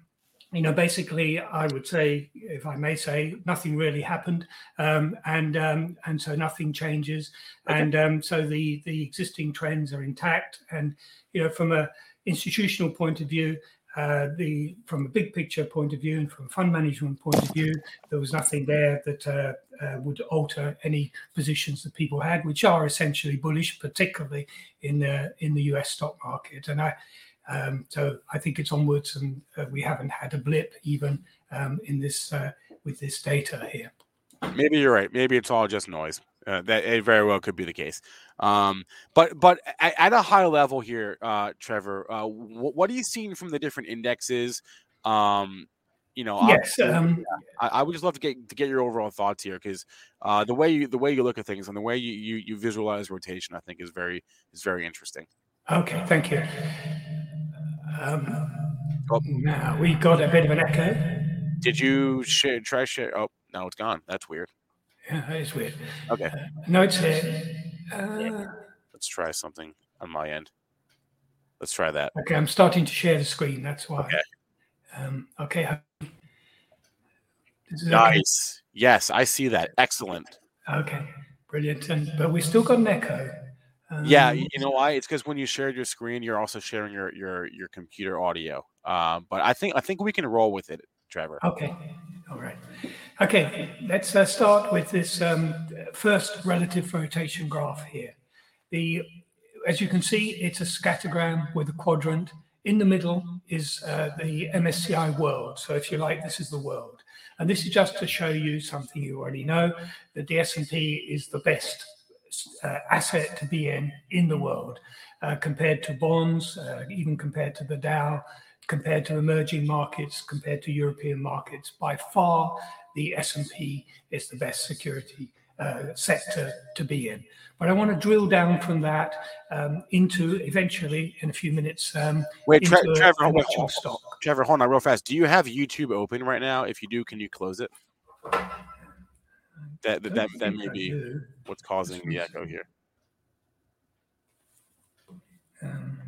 you know, basically, I would say, if I may say, nothing really happened, um, and um, and so nothing changes, Okay. and um, so the the existing trends are intact, and you know, from a institutional point of view. Uh, the from a big picture point of view and from a fund management point of view, there was nothing there that uh, uh, would alter any positions that people had, which are essentially bullish, particularly in the in the U.S. stock market. And I, um, so I think it's onwards, and uh, we haven't had a blip even um, in this uh, with this data here. Maybe you're right. Maybe it's all just noise. Uh, that it very well could be the case. Um, but but at, at a high level here, uh, Trevor, uh, wh- what are you seeing from the different indexes? Um, you know, Yes, um, I, I would just love to get to get your overall thoughts here because uh, the way you the way you look at things and the way you, you you visualize rotation, I think, is very is very interesting. Okay, thank you. Um, Oh. now we got a bit of an echo. Did you share, try share? Oh, no, it's gone. That's weird. Yeah, that is weird. Okay, Uh, no, it's here. Uh, let's try something on my end. Let's try that. okay, I'm starting to share the screen. That's why. Okay. Um, okay. Is okay. Nice. Yes, I see that. Excellent. Okay, brilliant. And but we still got an echo. Yeah, Um, y- you know why? It's because when you shared your screen, you're also sharing your your your computer audio. Um, but I think I think we can roll with it, Trevor. Okay, all right. Okay, let's uh, start with this um, first relative rotation graph here. The, as you can see, it's a scattergram with a quadrant. In the middle is uh, the MSCI world. So if you like, this is the world. And this is just to show you something you already know, that the S&P is the best uh, asset to be in in the world uh, compared to bonds, uh, even compared to the Dow, compared to emerging markets, compared to European markets. By far, the S&P is the best security uh, sector to be in. But I want to drill down from that um, into eventually, in a few minutes, um, Wait, Tre- into a- Trevor, hold on, stock. Trevor, hold on real fast. Do you have YouTube open right now? If you do, can you close it? That that that, that may I be do. what's causing the echo here. Um,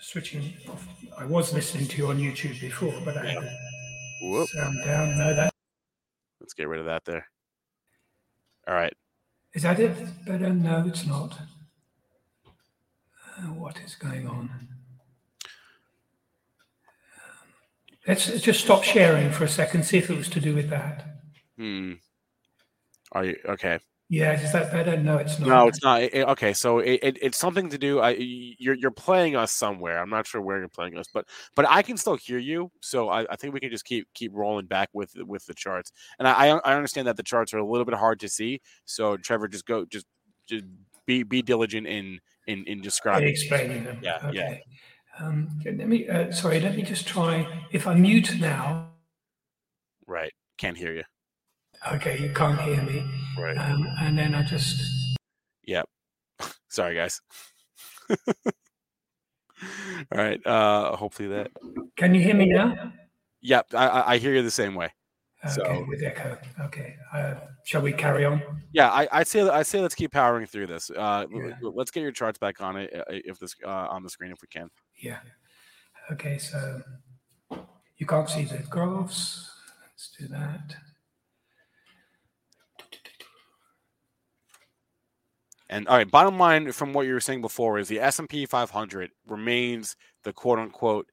switching off. I was listening to you on YouTube before, but I the Whoop. sound down. No, that Let's get rid of that there. All right. is that it. But uh, no, it's not. Uh, what is going on? Let's let's just stop sharing for a second. See if it was to do with that. Hmm. Are you okay? Yeah, is that better? No, it's not. No, it's not. It- it- okay, so it, it, it's something to do. I you're you're playing us somewhere. I'm not sure where you're playing us, but but I can still hear you. So I, I think we can just keep keep rolling back with with the charts. And I I I understand that the charts are a little bit hard to see. So Trevor, just go just just be be diligent in in in in describing. explaining them. Yeah, yeah. okay. Um, let me. Uh, sorry, let me just try. If I mute now, Right. Can't hear you. Okay, you can't hear me. Right. Um, and then I just Yep. Sorry, guys. All right. Uh, hopefully that. can you hear me now? Yep. I I- I hear you the same way. Okay, So- with echo. Okay. Uh, shall we carry on? Yeah, I, I'd say I say let's keep powering through this. Uh, Yeah. let's get your charts back on it uh, if this uh, on the screen if we can. Yeah. Okay, so you can't see the graphs. Let's do that. And all right, bottom line from what you were saying before is the S and P 500 remains the quote unquote,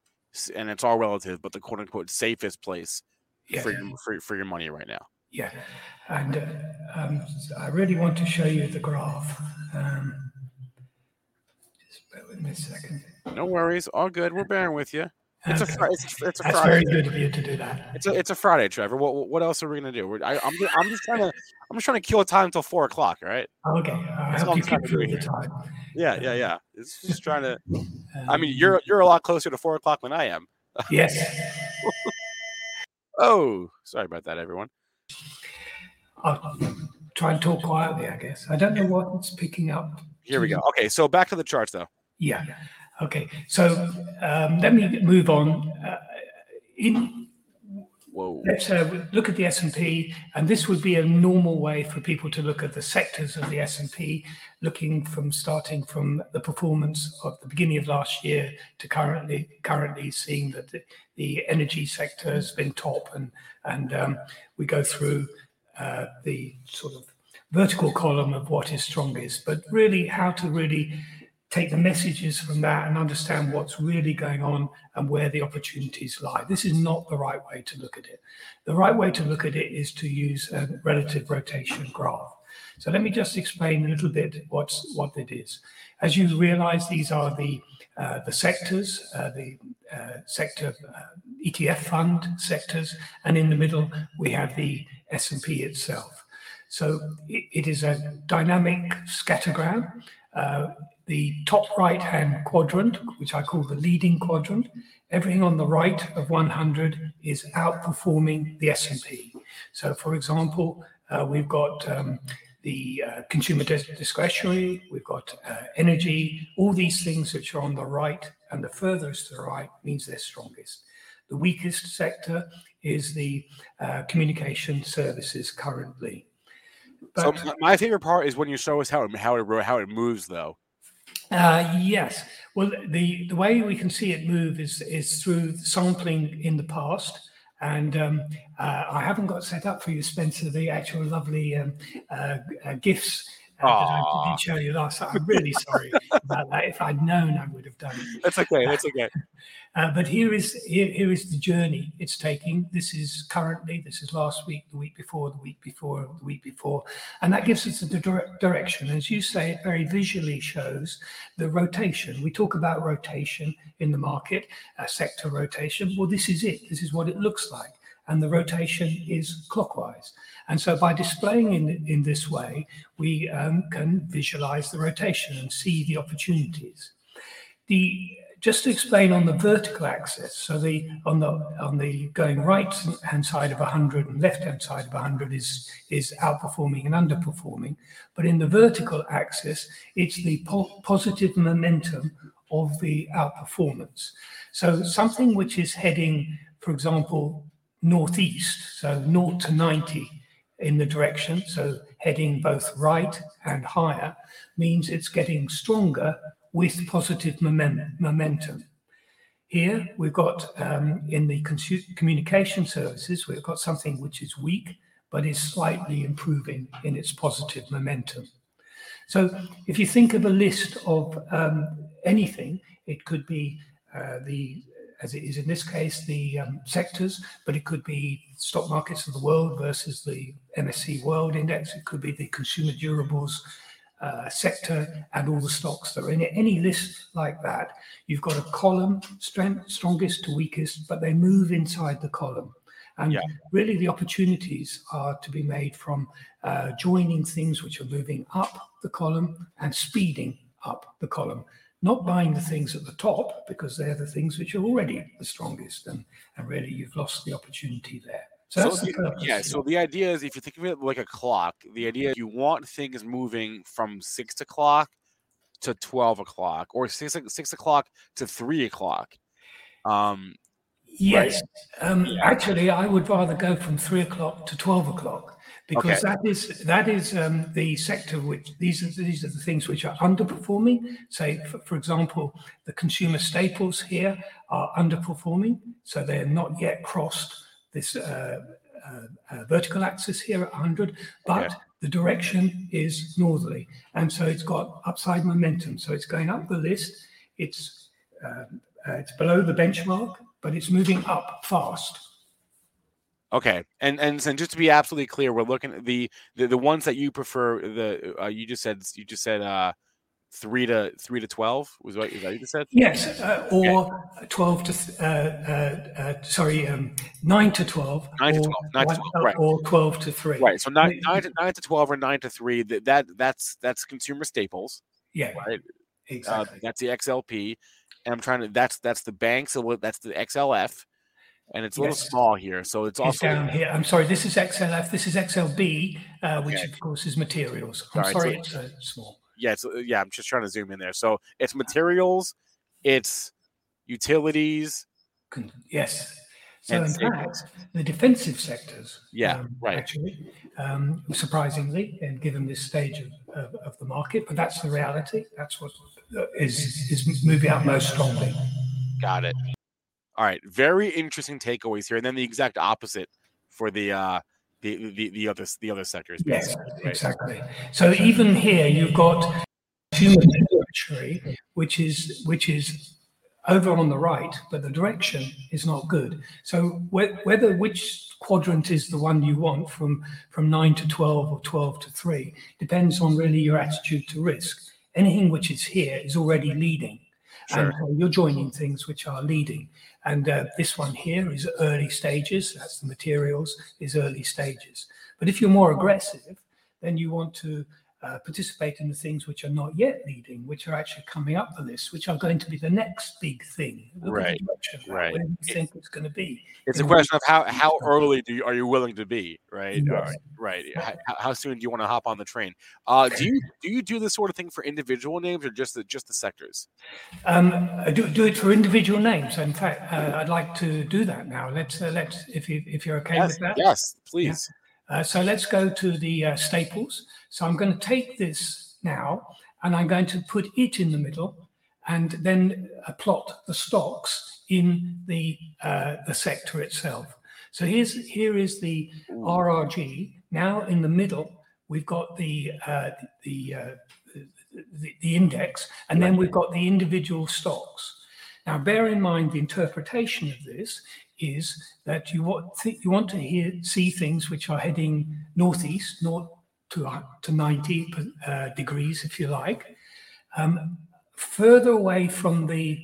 and it's all relative, but the quote unquote safest place Yeah. for your for, for your money right now. Yeah. And uh, um, I really want to show you the graph. Um, just bear with me a second. No worries, all good. We're bearing with you. It's a Okay. it's, it's a That's Friday. very good of you to do that. It's a it's a Friday, Trevor. What what else are we gonna do? We're, I, I'm just, I'm just trying to I'm just trying to kill time until four o'clock. All right. Okay, That's all I'm you trying to do here. time. Yeah, yeah, yeah. It's just trying to. I Um, mean, you're you're a lot closer to four o'clock than I am. yes. Oh, sorry about that, everyone. I'll try and talk quietly, I guess. I don't know what's picking up. Here we go. Okay, so back to the charts though. Yeah. Okay. So um, let me move on. Uh, in Whoa. Let's uh, look at the S&P, and this would be a normal way for people to look at the sectors of the S&P, looking from starting from the performance of the beginning of last year to currently currently seeing that the, the energy sector has been top, and and um, we go through uh, the sort of vertical column of what is strongest, but really how to really take the messages from that and understand what's really going on and where the opportunities lie. This is not the right way to look at it. The right way to look at it is to use a relative rotation graph. So let me just explain a little bit what's what it is. As you realize, these are the uh, the sectors, uh, the uh, sector uh, ETF fund sectors, and in the middle we have the S&P itself. So it, it is a dynamic scattergram. The top right hand quadrant, which I call the leading quadrant, everything on the right of 100 is outperforming the S&P. So, for example, uh, we've got um, the uh, consumer dis- discretionary, we've got uh, energy, all these things which are on the right, and the furthest to the right means they're strongest. The weakest sector is the communication services currently. So my- favorite part is when you show us how it moves though. Uh, yes. Well, the, the way we can see it move is is through sampling in the past. And um, uh, I haven't got set up for you, Spencer, the actual lovely um, uh, uh, gifts I show you last. I'm really sorry about that. If I'd known, I would have done it. That's okay. That's okay. Uh, but here is here, here is the journey it's taking. This is currently, this is last week, the week before, the week before, the week before, and that gives us the dire- direction. As you say, it very visually shows the rotation. We talk about rotation in the market, uh, sector rotation. Well, this is it. This is what it looks like, and the rotation is clockwise. And so, by displaying in in this way, we um, can visualize the rotation and see the opportunities. The just to explain on the vertical axis so the on the on the going right hand side of 100 and left hand side of 100 is is outperforming and underperforming. But in the vertical axis it's the po- positive momentum of the outperformance. So something which is heading for example northeast so north to 90 in the direction so heading both right and higher means it's getting stronger with positive momentum. Here we've got um, in the communication services, we've got something which is weak but is slightly improving in its positive momentum. So if you think of a list of um, anything, it could be uh, the, as it is in this case, the um, sectors, but it could be stock markets of the world versus the MSC World Index. It could be the consumer durables uh, sector and all the stocks that are in it. Any list like that, you've got a column, strength, strongest to weakest, but they move inside the column. And Yeah. really, the opportunities are to be made from uh, joining things which are moving up the column and speeding up the column, not buying the things at the top because they're the things which are already the strongest. And, and really, you've lost the opportunity there. So, So that's the the- purpose. yeah. So the idea is, if you think of it like a clock, the idea is you want things moving from six o'clock to twelve o'clock, or six six o'clock to three o'clock. Um, Yes, um, actually, I would rather go from three o'clock to twelve o'clock because that is that is um, the sector which these are these are the things which are underperforming. Say, for, for example, the consumer staples here are underperforming, so they're not yet crossed this uh, uh, uh, vertical axis here at 100, but Okay. the direction is northerly, and so it's got upside momentum. So it's going up the list. It's um, uh, it's below the benchmark, but it's moving up fast. Okay, and and and just to be absolutely clear, we're looking at the the, the ones that you prefer. The uh, you just said you just said uh, three to three to twelve. Was what is that you said? Yes, uh, or twelve to uh, uh, uh, sorry, um, nine to twelve. Nine to or 12, nine to 12, right. Or twelve to three. Right. So nine, nine to nine to twelve or nine to three. That, that that's that's consumer staples. Yeah, Right. Exactly. that's the XLP, and I'm trying to. That's that's the bank. So that's the XLF, and it's a little Yes. small here. So it's It's also down here. I'm sorry. This is XLF. This is XLB, uh, which Okay. of course is materials. I'm Sorry, sorry, so- it's uh, small. yeah, it's, uh, yeah. I'm just trying to zoom in there. So it's materials, it's utilities. Yes. So And in fact, the defensive sectors, Yeah, um, right. Actually, um, surprisingly, and given this stage of, of, of the market, but that's the reality. That's what uh, is is moving out most strongly. Got it. All right. Very interesting takeaways here, and then the exact opposite for the uh the the, the other the other sectors. Yes, right? exactly. So even here, you've got human territory, which is which is over on the right, but the direction is not good. So whe- whether which quadrant is the one you want from from nine to twelve or twelve to three depends on really your attitude to risk. Anything which is here is already leading, and so you're joining things which are leading. And uh, this one here is early stages. That's the materials is early stages. But if you're more aggressive, then you want to uh, participate in the things which are not yet leading, which are actually coming up the list, which are going to be the next big thing. Right, direction of that, right. Where do you think it's going to be? It's a question of how how early do you, are you willing to be, right? Yes. right, right. How, how soon do you want to hop on the train? Uh, do you do you do this sort of thing for individual names or just the just the sectors? Um, uh, do, do it for individual names. In fact, uh, I'd like to do that now. Let's uh, let's if you if you're okay Yes, with that. yes, please. Uh, so let's go to the uh, staples. So I'm going to take this now and I'm going to put it in the middle and then uh, plot the stocks in the uh, the sector itself. So here's here is the RRG. Now in the middle, we've got the uh, the, the the index, and then we've got the individual stocks. Now, bear in mind the interpretation of this is that you want th- you want to hear see things which are heading northeast, north to uh, to ninety uh, degrees, if you like. Um, further away from the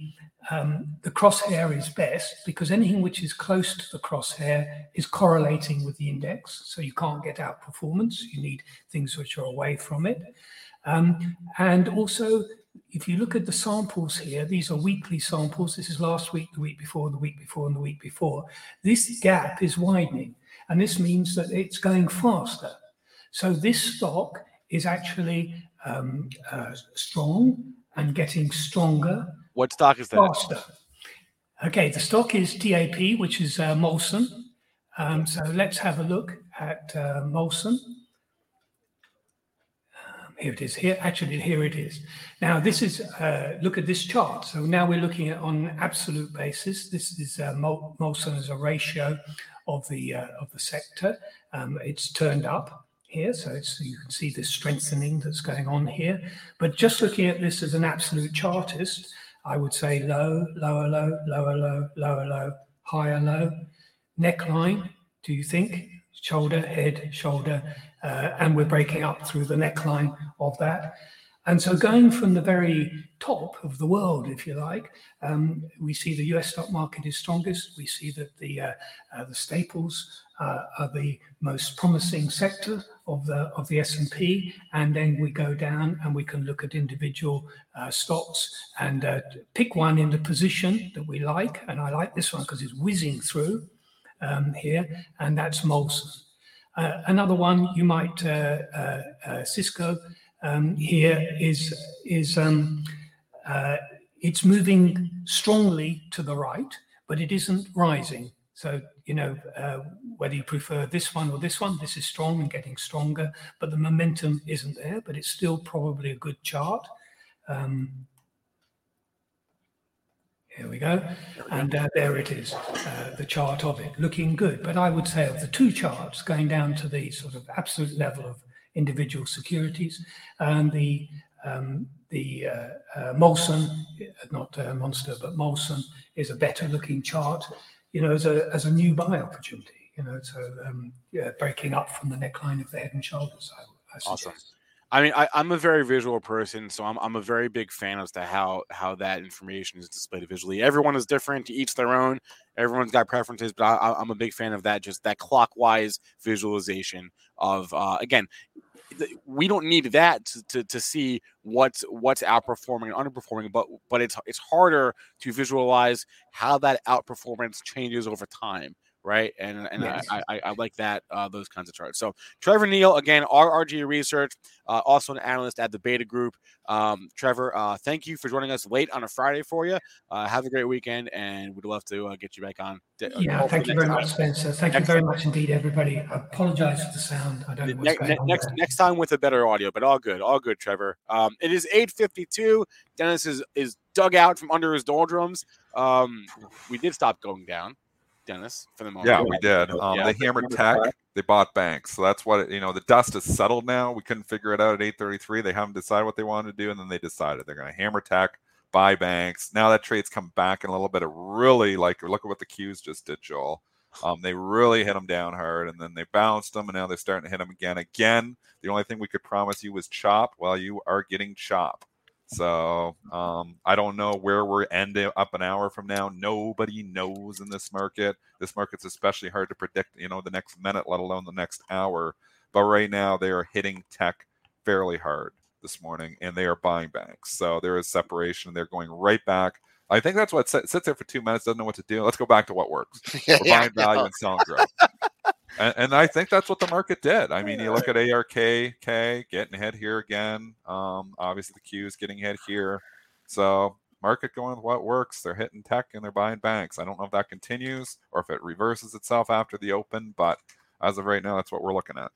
um, the crosshair is best because anything which is close to the crosshair is correlating with the index, so you can't get out performance. You need things which are away from it. Um, and also, if you look at the samples here, these are weekly samples. This is last week, the week before, the week before, and the week before. This gap is widening, and this means that it's going faster. So this stock is actually um, uh, strong and getting stronger What stock is that? faster. Okay, the stock is TAP, which is uh, Molson. Um, so let's have a look at uh, Molson. Here it is. Here, actually, here it is. Now, this is uh, look at this chart. So now we're looking at on absolute basis. This is uh, Mol- Molson as a ratio of the uh, of the sector. Um, it's turned up here, so you can see the strengthening that's going on here. But just looking at this as an absolute chartist, I would say low, lower, low, lower, low, lower, low, higher, low. Neckline, do you think? Shoulder, head, shoulder, and we're breaking up through the neckline of that. And so going from the very top of the world, if you like, um, we see the US stock market is strongest. We see that the, uh, uh, the staples uh, are the most promising sector of the, of the S&P. And then we go down and we can look at individual uh, stocks and uh, pick one in the position that we like. And I like this one because it's whizzing through um, here, and that's Molson. Uh, another one you might, uh, uh, Cisco um, here is, is um, it's moving strongly to the right, but it isn't rising. So, you know, uh, whether you prefer this one or this one, this is strong and getting stronger, but the momentum isn't there, but it's still probably a good chart. Um, here we go. And uh, there it is, uh, the chart of it, looking good. But I would say of the two charts, going down to the sort of absolute level of individual securities, and the um, the uh, uh, Molson, not uh, Monster, but Molson is a better looking chart, you know, as a, as a new buy opportunity, you know, so um, yeah, breaking up from the neckline of the head and shoulders, I, I Awesome. I mean, I, I'm a very visual person, so I'm, I'm a very big fan as to how how that information is displayed visually. Everyone is different, each their own. Everyone's got preferences, but I, I'm a big fan of that, just that clockwise visualization of uh, again. We don't need that to, to, to see what's what's outperforming and underperforming, but but it's it's harder to visualize how that outperformance changes over time, right? And and Yes. I, I, I like that uh, those kinds of charts. So Trevor Neil again, RRG Research, uh, also an analyst at the Beta Group. Um, Trevor, uh, thank you for joining us late on a Friday for you. Uh, have a great weekend, and we'd love to uh, get you back on. uh, Yeah, thank you very time. much, Spencer. Thank you very time. much indeed, everybody. I apologize for the sound. I don't know what's Ne- going ne- on. next there. next time with a better audio, but all good, all good, Trevor. Um, it is eight fifty two. Dennis is is dug out from under his doldrums. Um, we did stop going down, Dennis, for the moment. Yeah, we did. Um, Yeah. They hammered tech. They bought banks. So that's what it, you know. The dust has settled now. We couldn't figure it out at 8:33. They haven't decided what they wanted to do, and then they decided they're going to hammer tech, buy banks. Now that trade's come back in a little bit. It really like look at what the Qs just did, Joel. Um, they really hit them down hard, and then they bounced them, and now they're starting to hit them again. Again, the only thing we could promise you was chop. Well, you are getting chop. So um, I don't know where we're ending up an hour from now. Nobody knows in this market. This market's especially hard to predict. You know, the next minute, let alone the next hour. But right now, they are hitting tech fairly hard this morning, and they are buying banks. So there is separation. They're going right back. I think that's what sits there for two minutes, doesn't know what to do. Let's go back to what works. We're Yeah, buying value and selling growth. and, and I think that's what the market did. I mean, you look at ARKK getting hit here again. Um, obviously, the Q is getting hit here. So, market going with what works. They're hitting tech and they're buying banks. I don't know if that continues or if it reverses itself after the open, but as of right now, that's what we're looking at.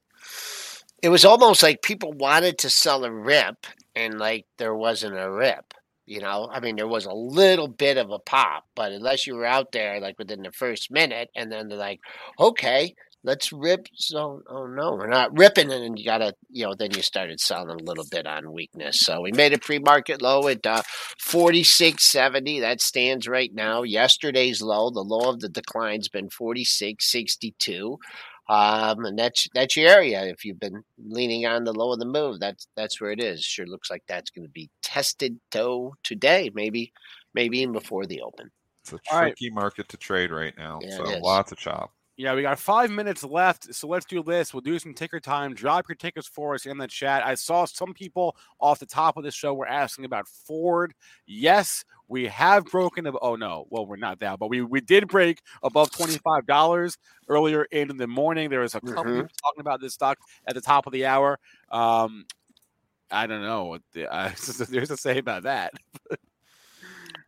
It was almost like people wanted to sell a rip, and like there wasn't a rip. You know, I mean, there was a little bit of a pop, but unless you were out there like within the first minute, and then they're like, okay, let's rip. So, oh no, we're not ripping, and you gotta, you know, then you started selling a little bit on weakness. So we made a pre-market low at uh, forty six seventy. That stands right now. Yesterday's low, the low of the decline's been forty six sixty two. Um, and that's that's your area. If you've been leaning on the low of the move, that's that's where it is. Sure looks like that's going to be tested though today, maybe maybe even before the open. It's a All right. tricky market to trade right now. Yeah, so, lots of chop. Yeah, we got five minutes left, so let's do this. We'll do some ticker time. Drop your tickets for us in the chat. I saw some people off the top of the show were asking about Ford. Yes, we have broken. ab- Oh no, well we're not that, but we we did break above twenty five dollars earlier in the morning. There was a couple Mhm. talking about this stock at the top of the hour. Um, I don't know what the, uh, there's to say about that.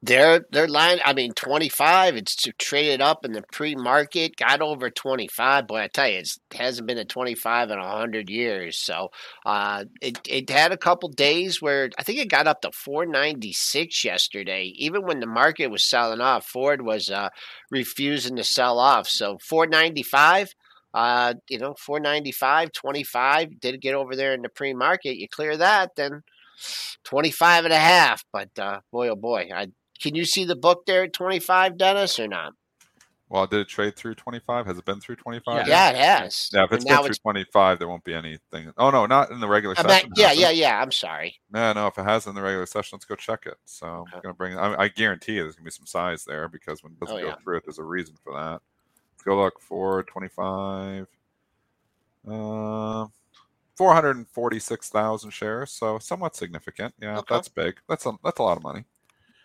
Their their line, I mean, twenty five. It's traded up in the pre market, got over twenty five. Boy, I tell you, it hasn't been a twenty five in hundred years. So, uh, it it had a couple days where I think it got up to four ninety six yesterday. Even when the market was selling off, Ford was uh, refusing to sell off. So four ninety five. Uh, you know, 495, 25, did get over there in the pre market. You clear that, then 25 and a half. But uh, boy, oh boy, I can you see the book there at 25, Dennis, or not? Well, did it trade through 25? Has it been through 25? Yeah, it has. Yeah, if it's And been through it's, 25, there won't be anything. Oh, no, not in the regular I'm session. not- yeah, yeah, yeah. I'm sorry. No, no, if it has in the regular session, let's go check it. So I'm Okay. going to bring I, I guarantee you there's going to be some size there because when it doesn't Oh, go yeah. through it, there's a reason for that. Let's go look for 25. Uh, 446,000 shares. So somewhat significant. Yeah, Okay. that's big. That's a, that's a lot of money.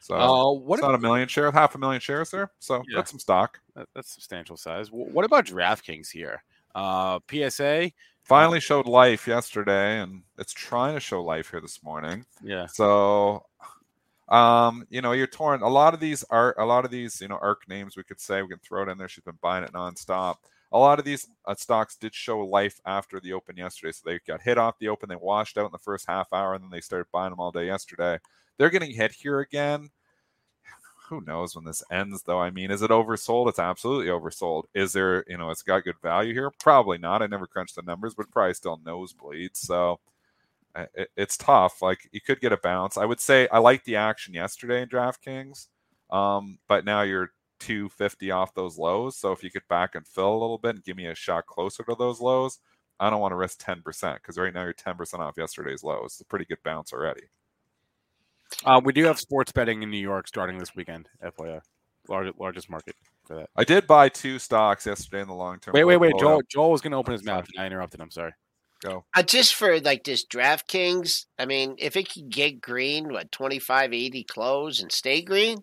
So Uh, what it's not a million shares, half a million shares there. So Yeah. that's some stock. That- That's substantial size. Wh- What about DraftKings here? Uh, PSA. Finally showed life yesterday, and it's trying to show life here this morning. Yeah. So, um, you know, you're torn. A lot of these are a lot of these, you know, ARK names we could say we can throw it in there. She's been buying it nonstop. A lot of these uh, stocks did show life after the open yesterday, so they got hit off the open. They washed out in the first half hour, and then they started buying them all day yesterday. They're getting hit here again. Who knows when this ends, though? I mean, is it oversold? It's absolutely oversold. Is there, you know, it's got good value here? Probably not. I never crunched the numbers, but probably still nosebleeds. So it, it's tough. Like you could get a bounce. I would say I like the action yesterday in DraftKings, um, but now you're 250 off those lows. So if you could back and fill a little bit and give me a shot closer to those lows, I don't want to risk 10% because right now you're 10% off yesterday's low. It's a pretty good bounce already. Uh, we do have sports betting in New York starting this weekend. FYI, largest largest market for that. I did buy two stocks yesterday in the long term. Wait, wait, wait. portfolio. Joel Joel was going to open his mouth, and I interrupted. I'm sorry. Go. Uh, just for like this DraftKings, I mean, if it can get green, what twenty five eighty close and stay green,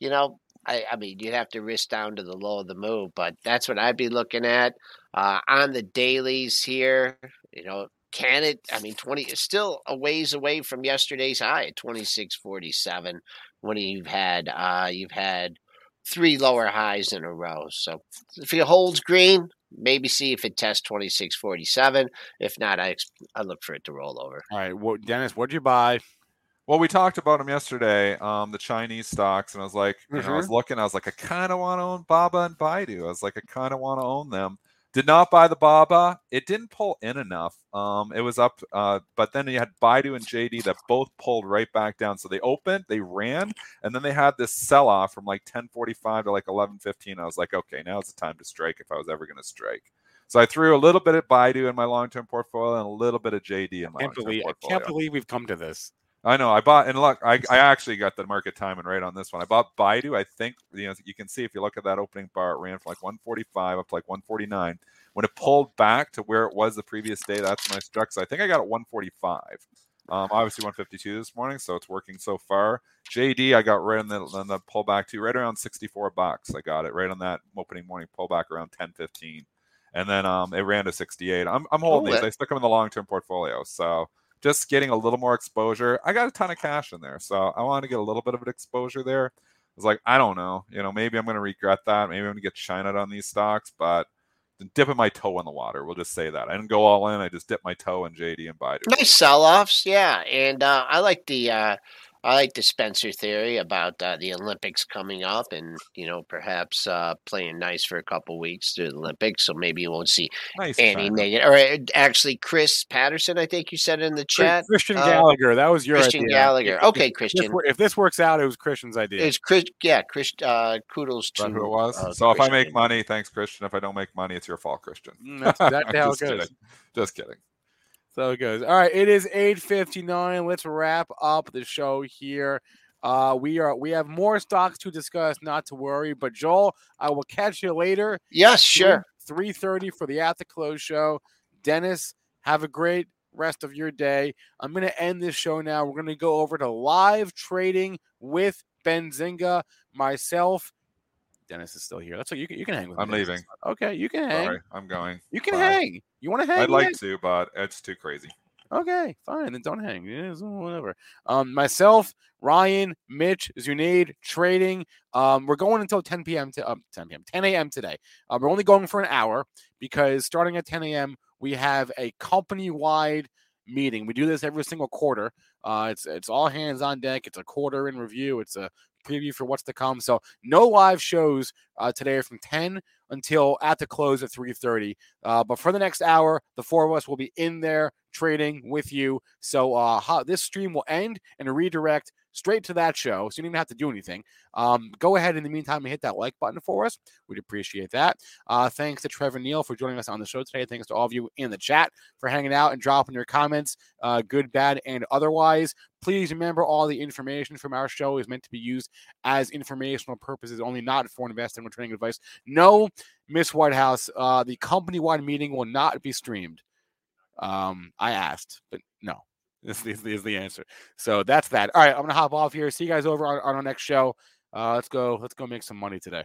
you know, I, I mean, you'd have to risk down to the low of the move, but that's what I'd be looking at uh, on the dailies here. You know, can it? I mean, twenty is still a ways away from yesterday's high at twenty six forty seven. When you've had uh, you've had three lower highs in a row, so if it holds green, maybe see if it tests twenty six forty seven. If not, I I look for it to roll over. All right, well, Dennis, what'd you buy? Well, we talked about them yesterday, um, the Chinese stocks, and I was like, you know, I was looking, I was like, I kind of want to own Baba and Baidu. I was like, I kind of want to own them. Did not buy the Baba. It didn't pull in enough. Um, it was up, uh, but then you had Baidu and JD that both pulled right back down. So they opened, they ran, and then they had this sell off from like 10:45 to like 11:15. I was like, okay, now now's the time to strike if I was ever going to strike. So I threw a little bit at Baidu in my long-term portfolio and a little bit of JD in my Can't long-term believe, I can't believe we've come to this. I know. I bought and look, I, I actually got the market timing right on this one. I bought Baidu. I think you know you can see if you look at that opening bar, it ran from like 145 up to like 149. When it pulled back to where it was the previous day, that's when I struck. So I think I got it 145. Um, obviously 152 this morning, so it's working so far. JD, I got right on the on the pullback too, right around 64 bucks. I got it right on that opening morning pullback around 10:15, and then um, it ran to 68. I'm I'm holding these. that- I stuck them in the long term portfolio, so just getting a little more exposure. I got a ton of cash in there, so I want to get a little bit of an exposure there. I was like, I don't know, you know, maybe I'm going to regret that. Maybe I'm going to get shine out on these stocks, but dipping my toe in the water. We'll just say that I didn't go all in. I just dipped my toe in JD and Baidu. Nice sell offs, yeah. And uh, I like the uh, I like the Spencer theory about uh, the Olympics coming up, and you know perhaps uh, playing nice for a couple weeks through the Olympics. So maybe you won't see Nice. any negative. Or uh, actually, Chris Patterson, I think you said in the chat. Christian uh, Gallagher, that was your Christian idea. Gallagher. If- Okay, if this Christian. If this works out, it was Christian's idea. It's Chris. Yeah, Chris. Uh, kudos to who it was? uh, so if I make money, thanks, Christian. If I don't make money, it's your fault, Christian. Mm, that's exactly how it Just goes. kidding. Just kidding. So it goes. All right, it is 8:59. Let's wrap up the show here. Uh, we are we have more stocks to discuss, not to worry. But Joel, I will catch you later. Yes, sure. 3:30 for the at the close show. Dennis, have a great rest of your day. I'm going to end this show now. We're going to go over to live trading with Benzinga, myself. Dennis is still here. That's what you can you can hang with. I'm Dennis. leaving. Okay, you can hang. Sorry, I'm going. You can Bye. hang. You want to hang? I'd like hang. to, but it's too crazy. Okay, fine. Then don't hang. Whatever. Um, myself, Ryan, Mitch, Zunaid, trading. Um, we're going until 10 p.m. to um, 10 p.m. 10 a.m. today. Uh, we're only going for an hour because starting at 10 a.m. we have a company-wide meeting. We do this every single quarter. Uh, it's it's all hands on deck. It's a quarter in review. It's a preview for what's to come. So no live shows uh, today from 10 until at the close at 3:30. Uh, but for the next hour, the four of us will be in there trading with you. So uh, this stream will end and redirect straight to that show. So you don't even have to do anything. Um, go ahead in the meantime and hit that like button for us. We'd appreciate that. Uh, thanks to Trevor Neil for joining us on the show today. Thanks to all of you in the chat for hanging out and dropping your comments, uh, good, bad, and otherwise. Please remember all the information from our show is meant to be used as informational purposes only, not for investing or trading advice. No, Miss Whitehouse, uh, the company wide meeting will not be streamed. Um, I asked, but no, this is, is the answer. So that's that. All right, I'm gonna hop off here. See you guys over on, on our next show. Uh, let's go. Let's go make some money today.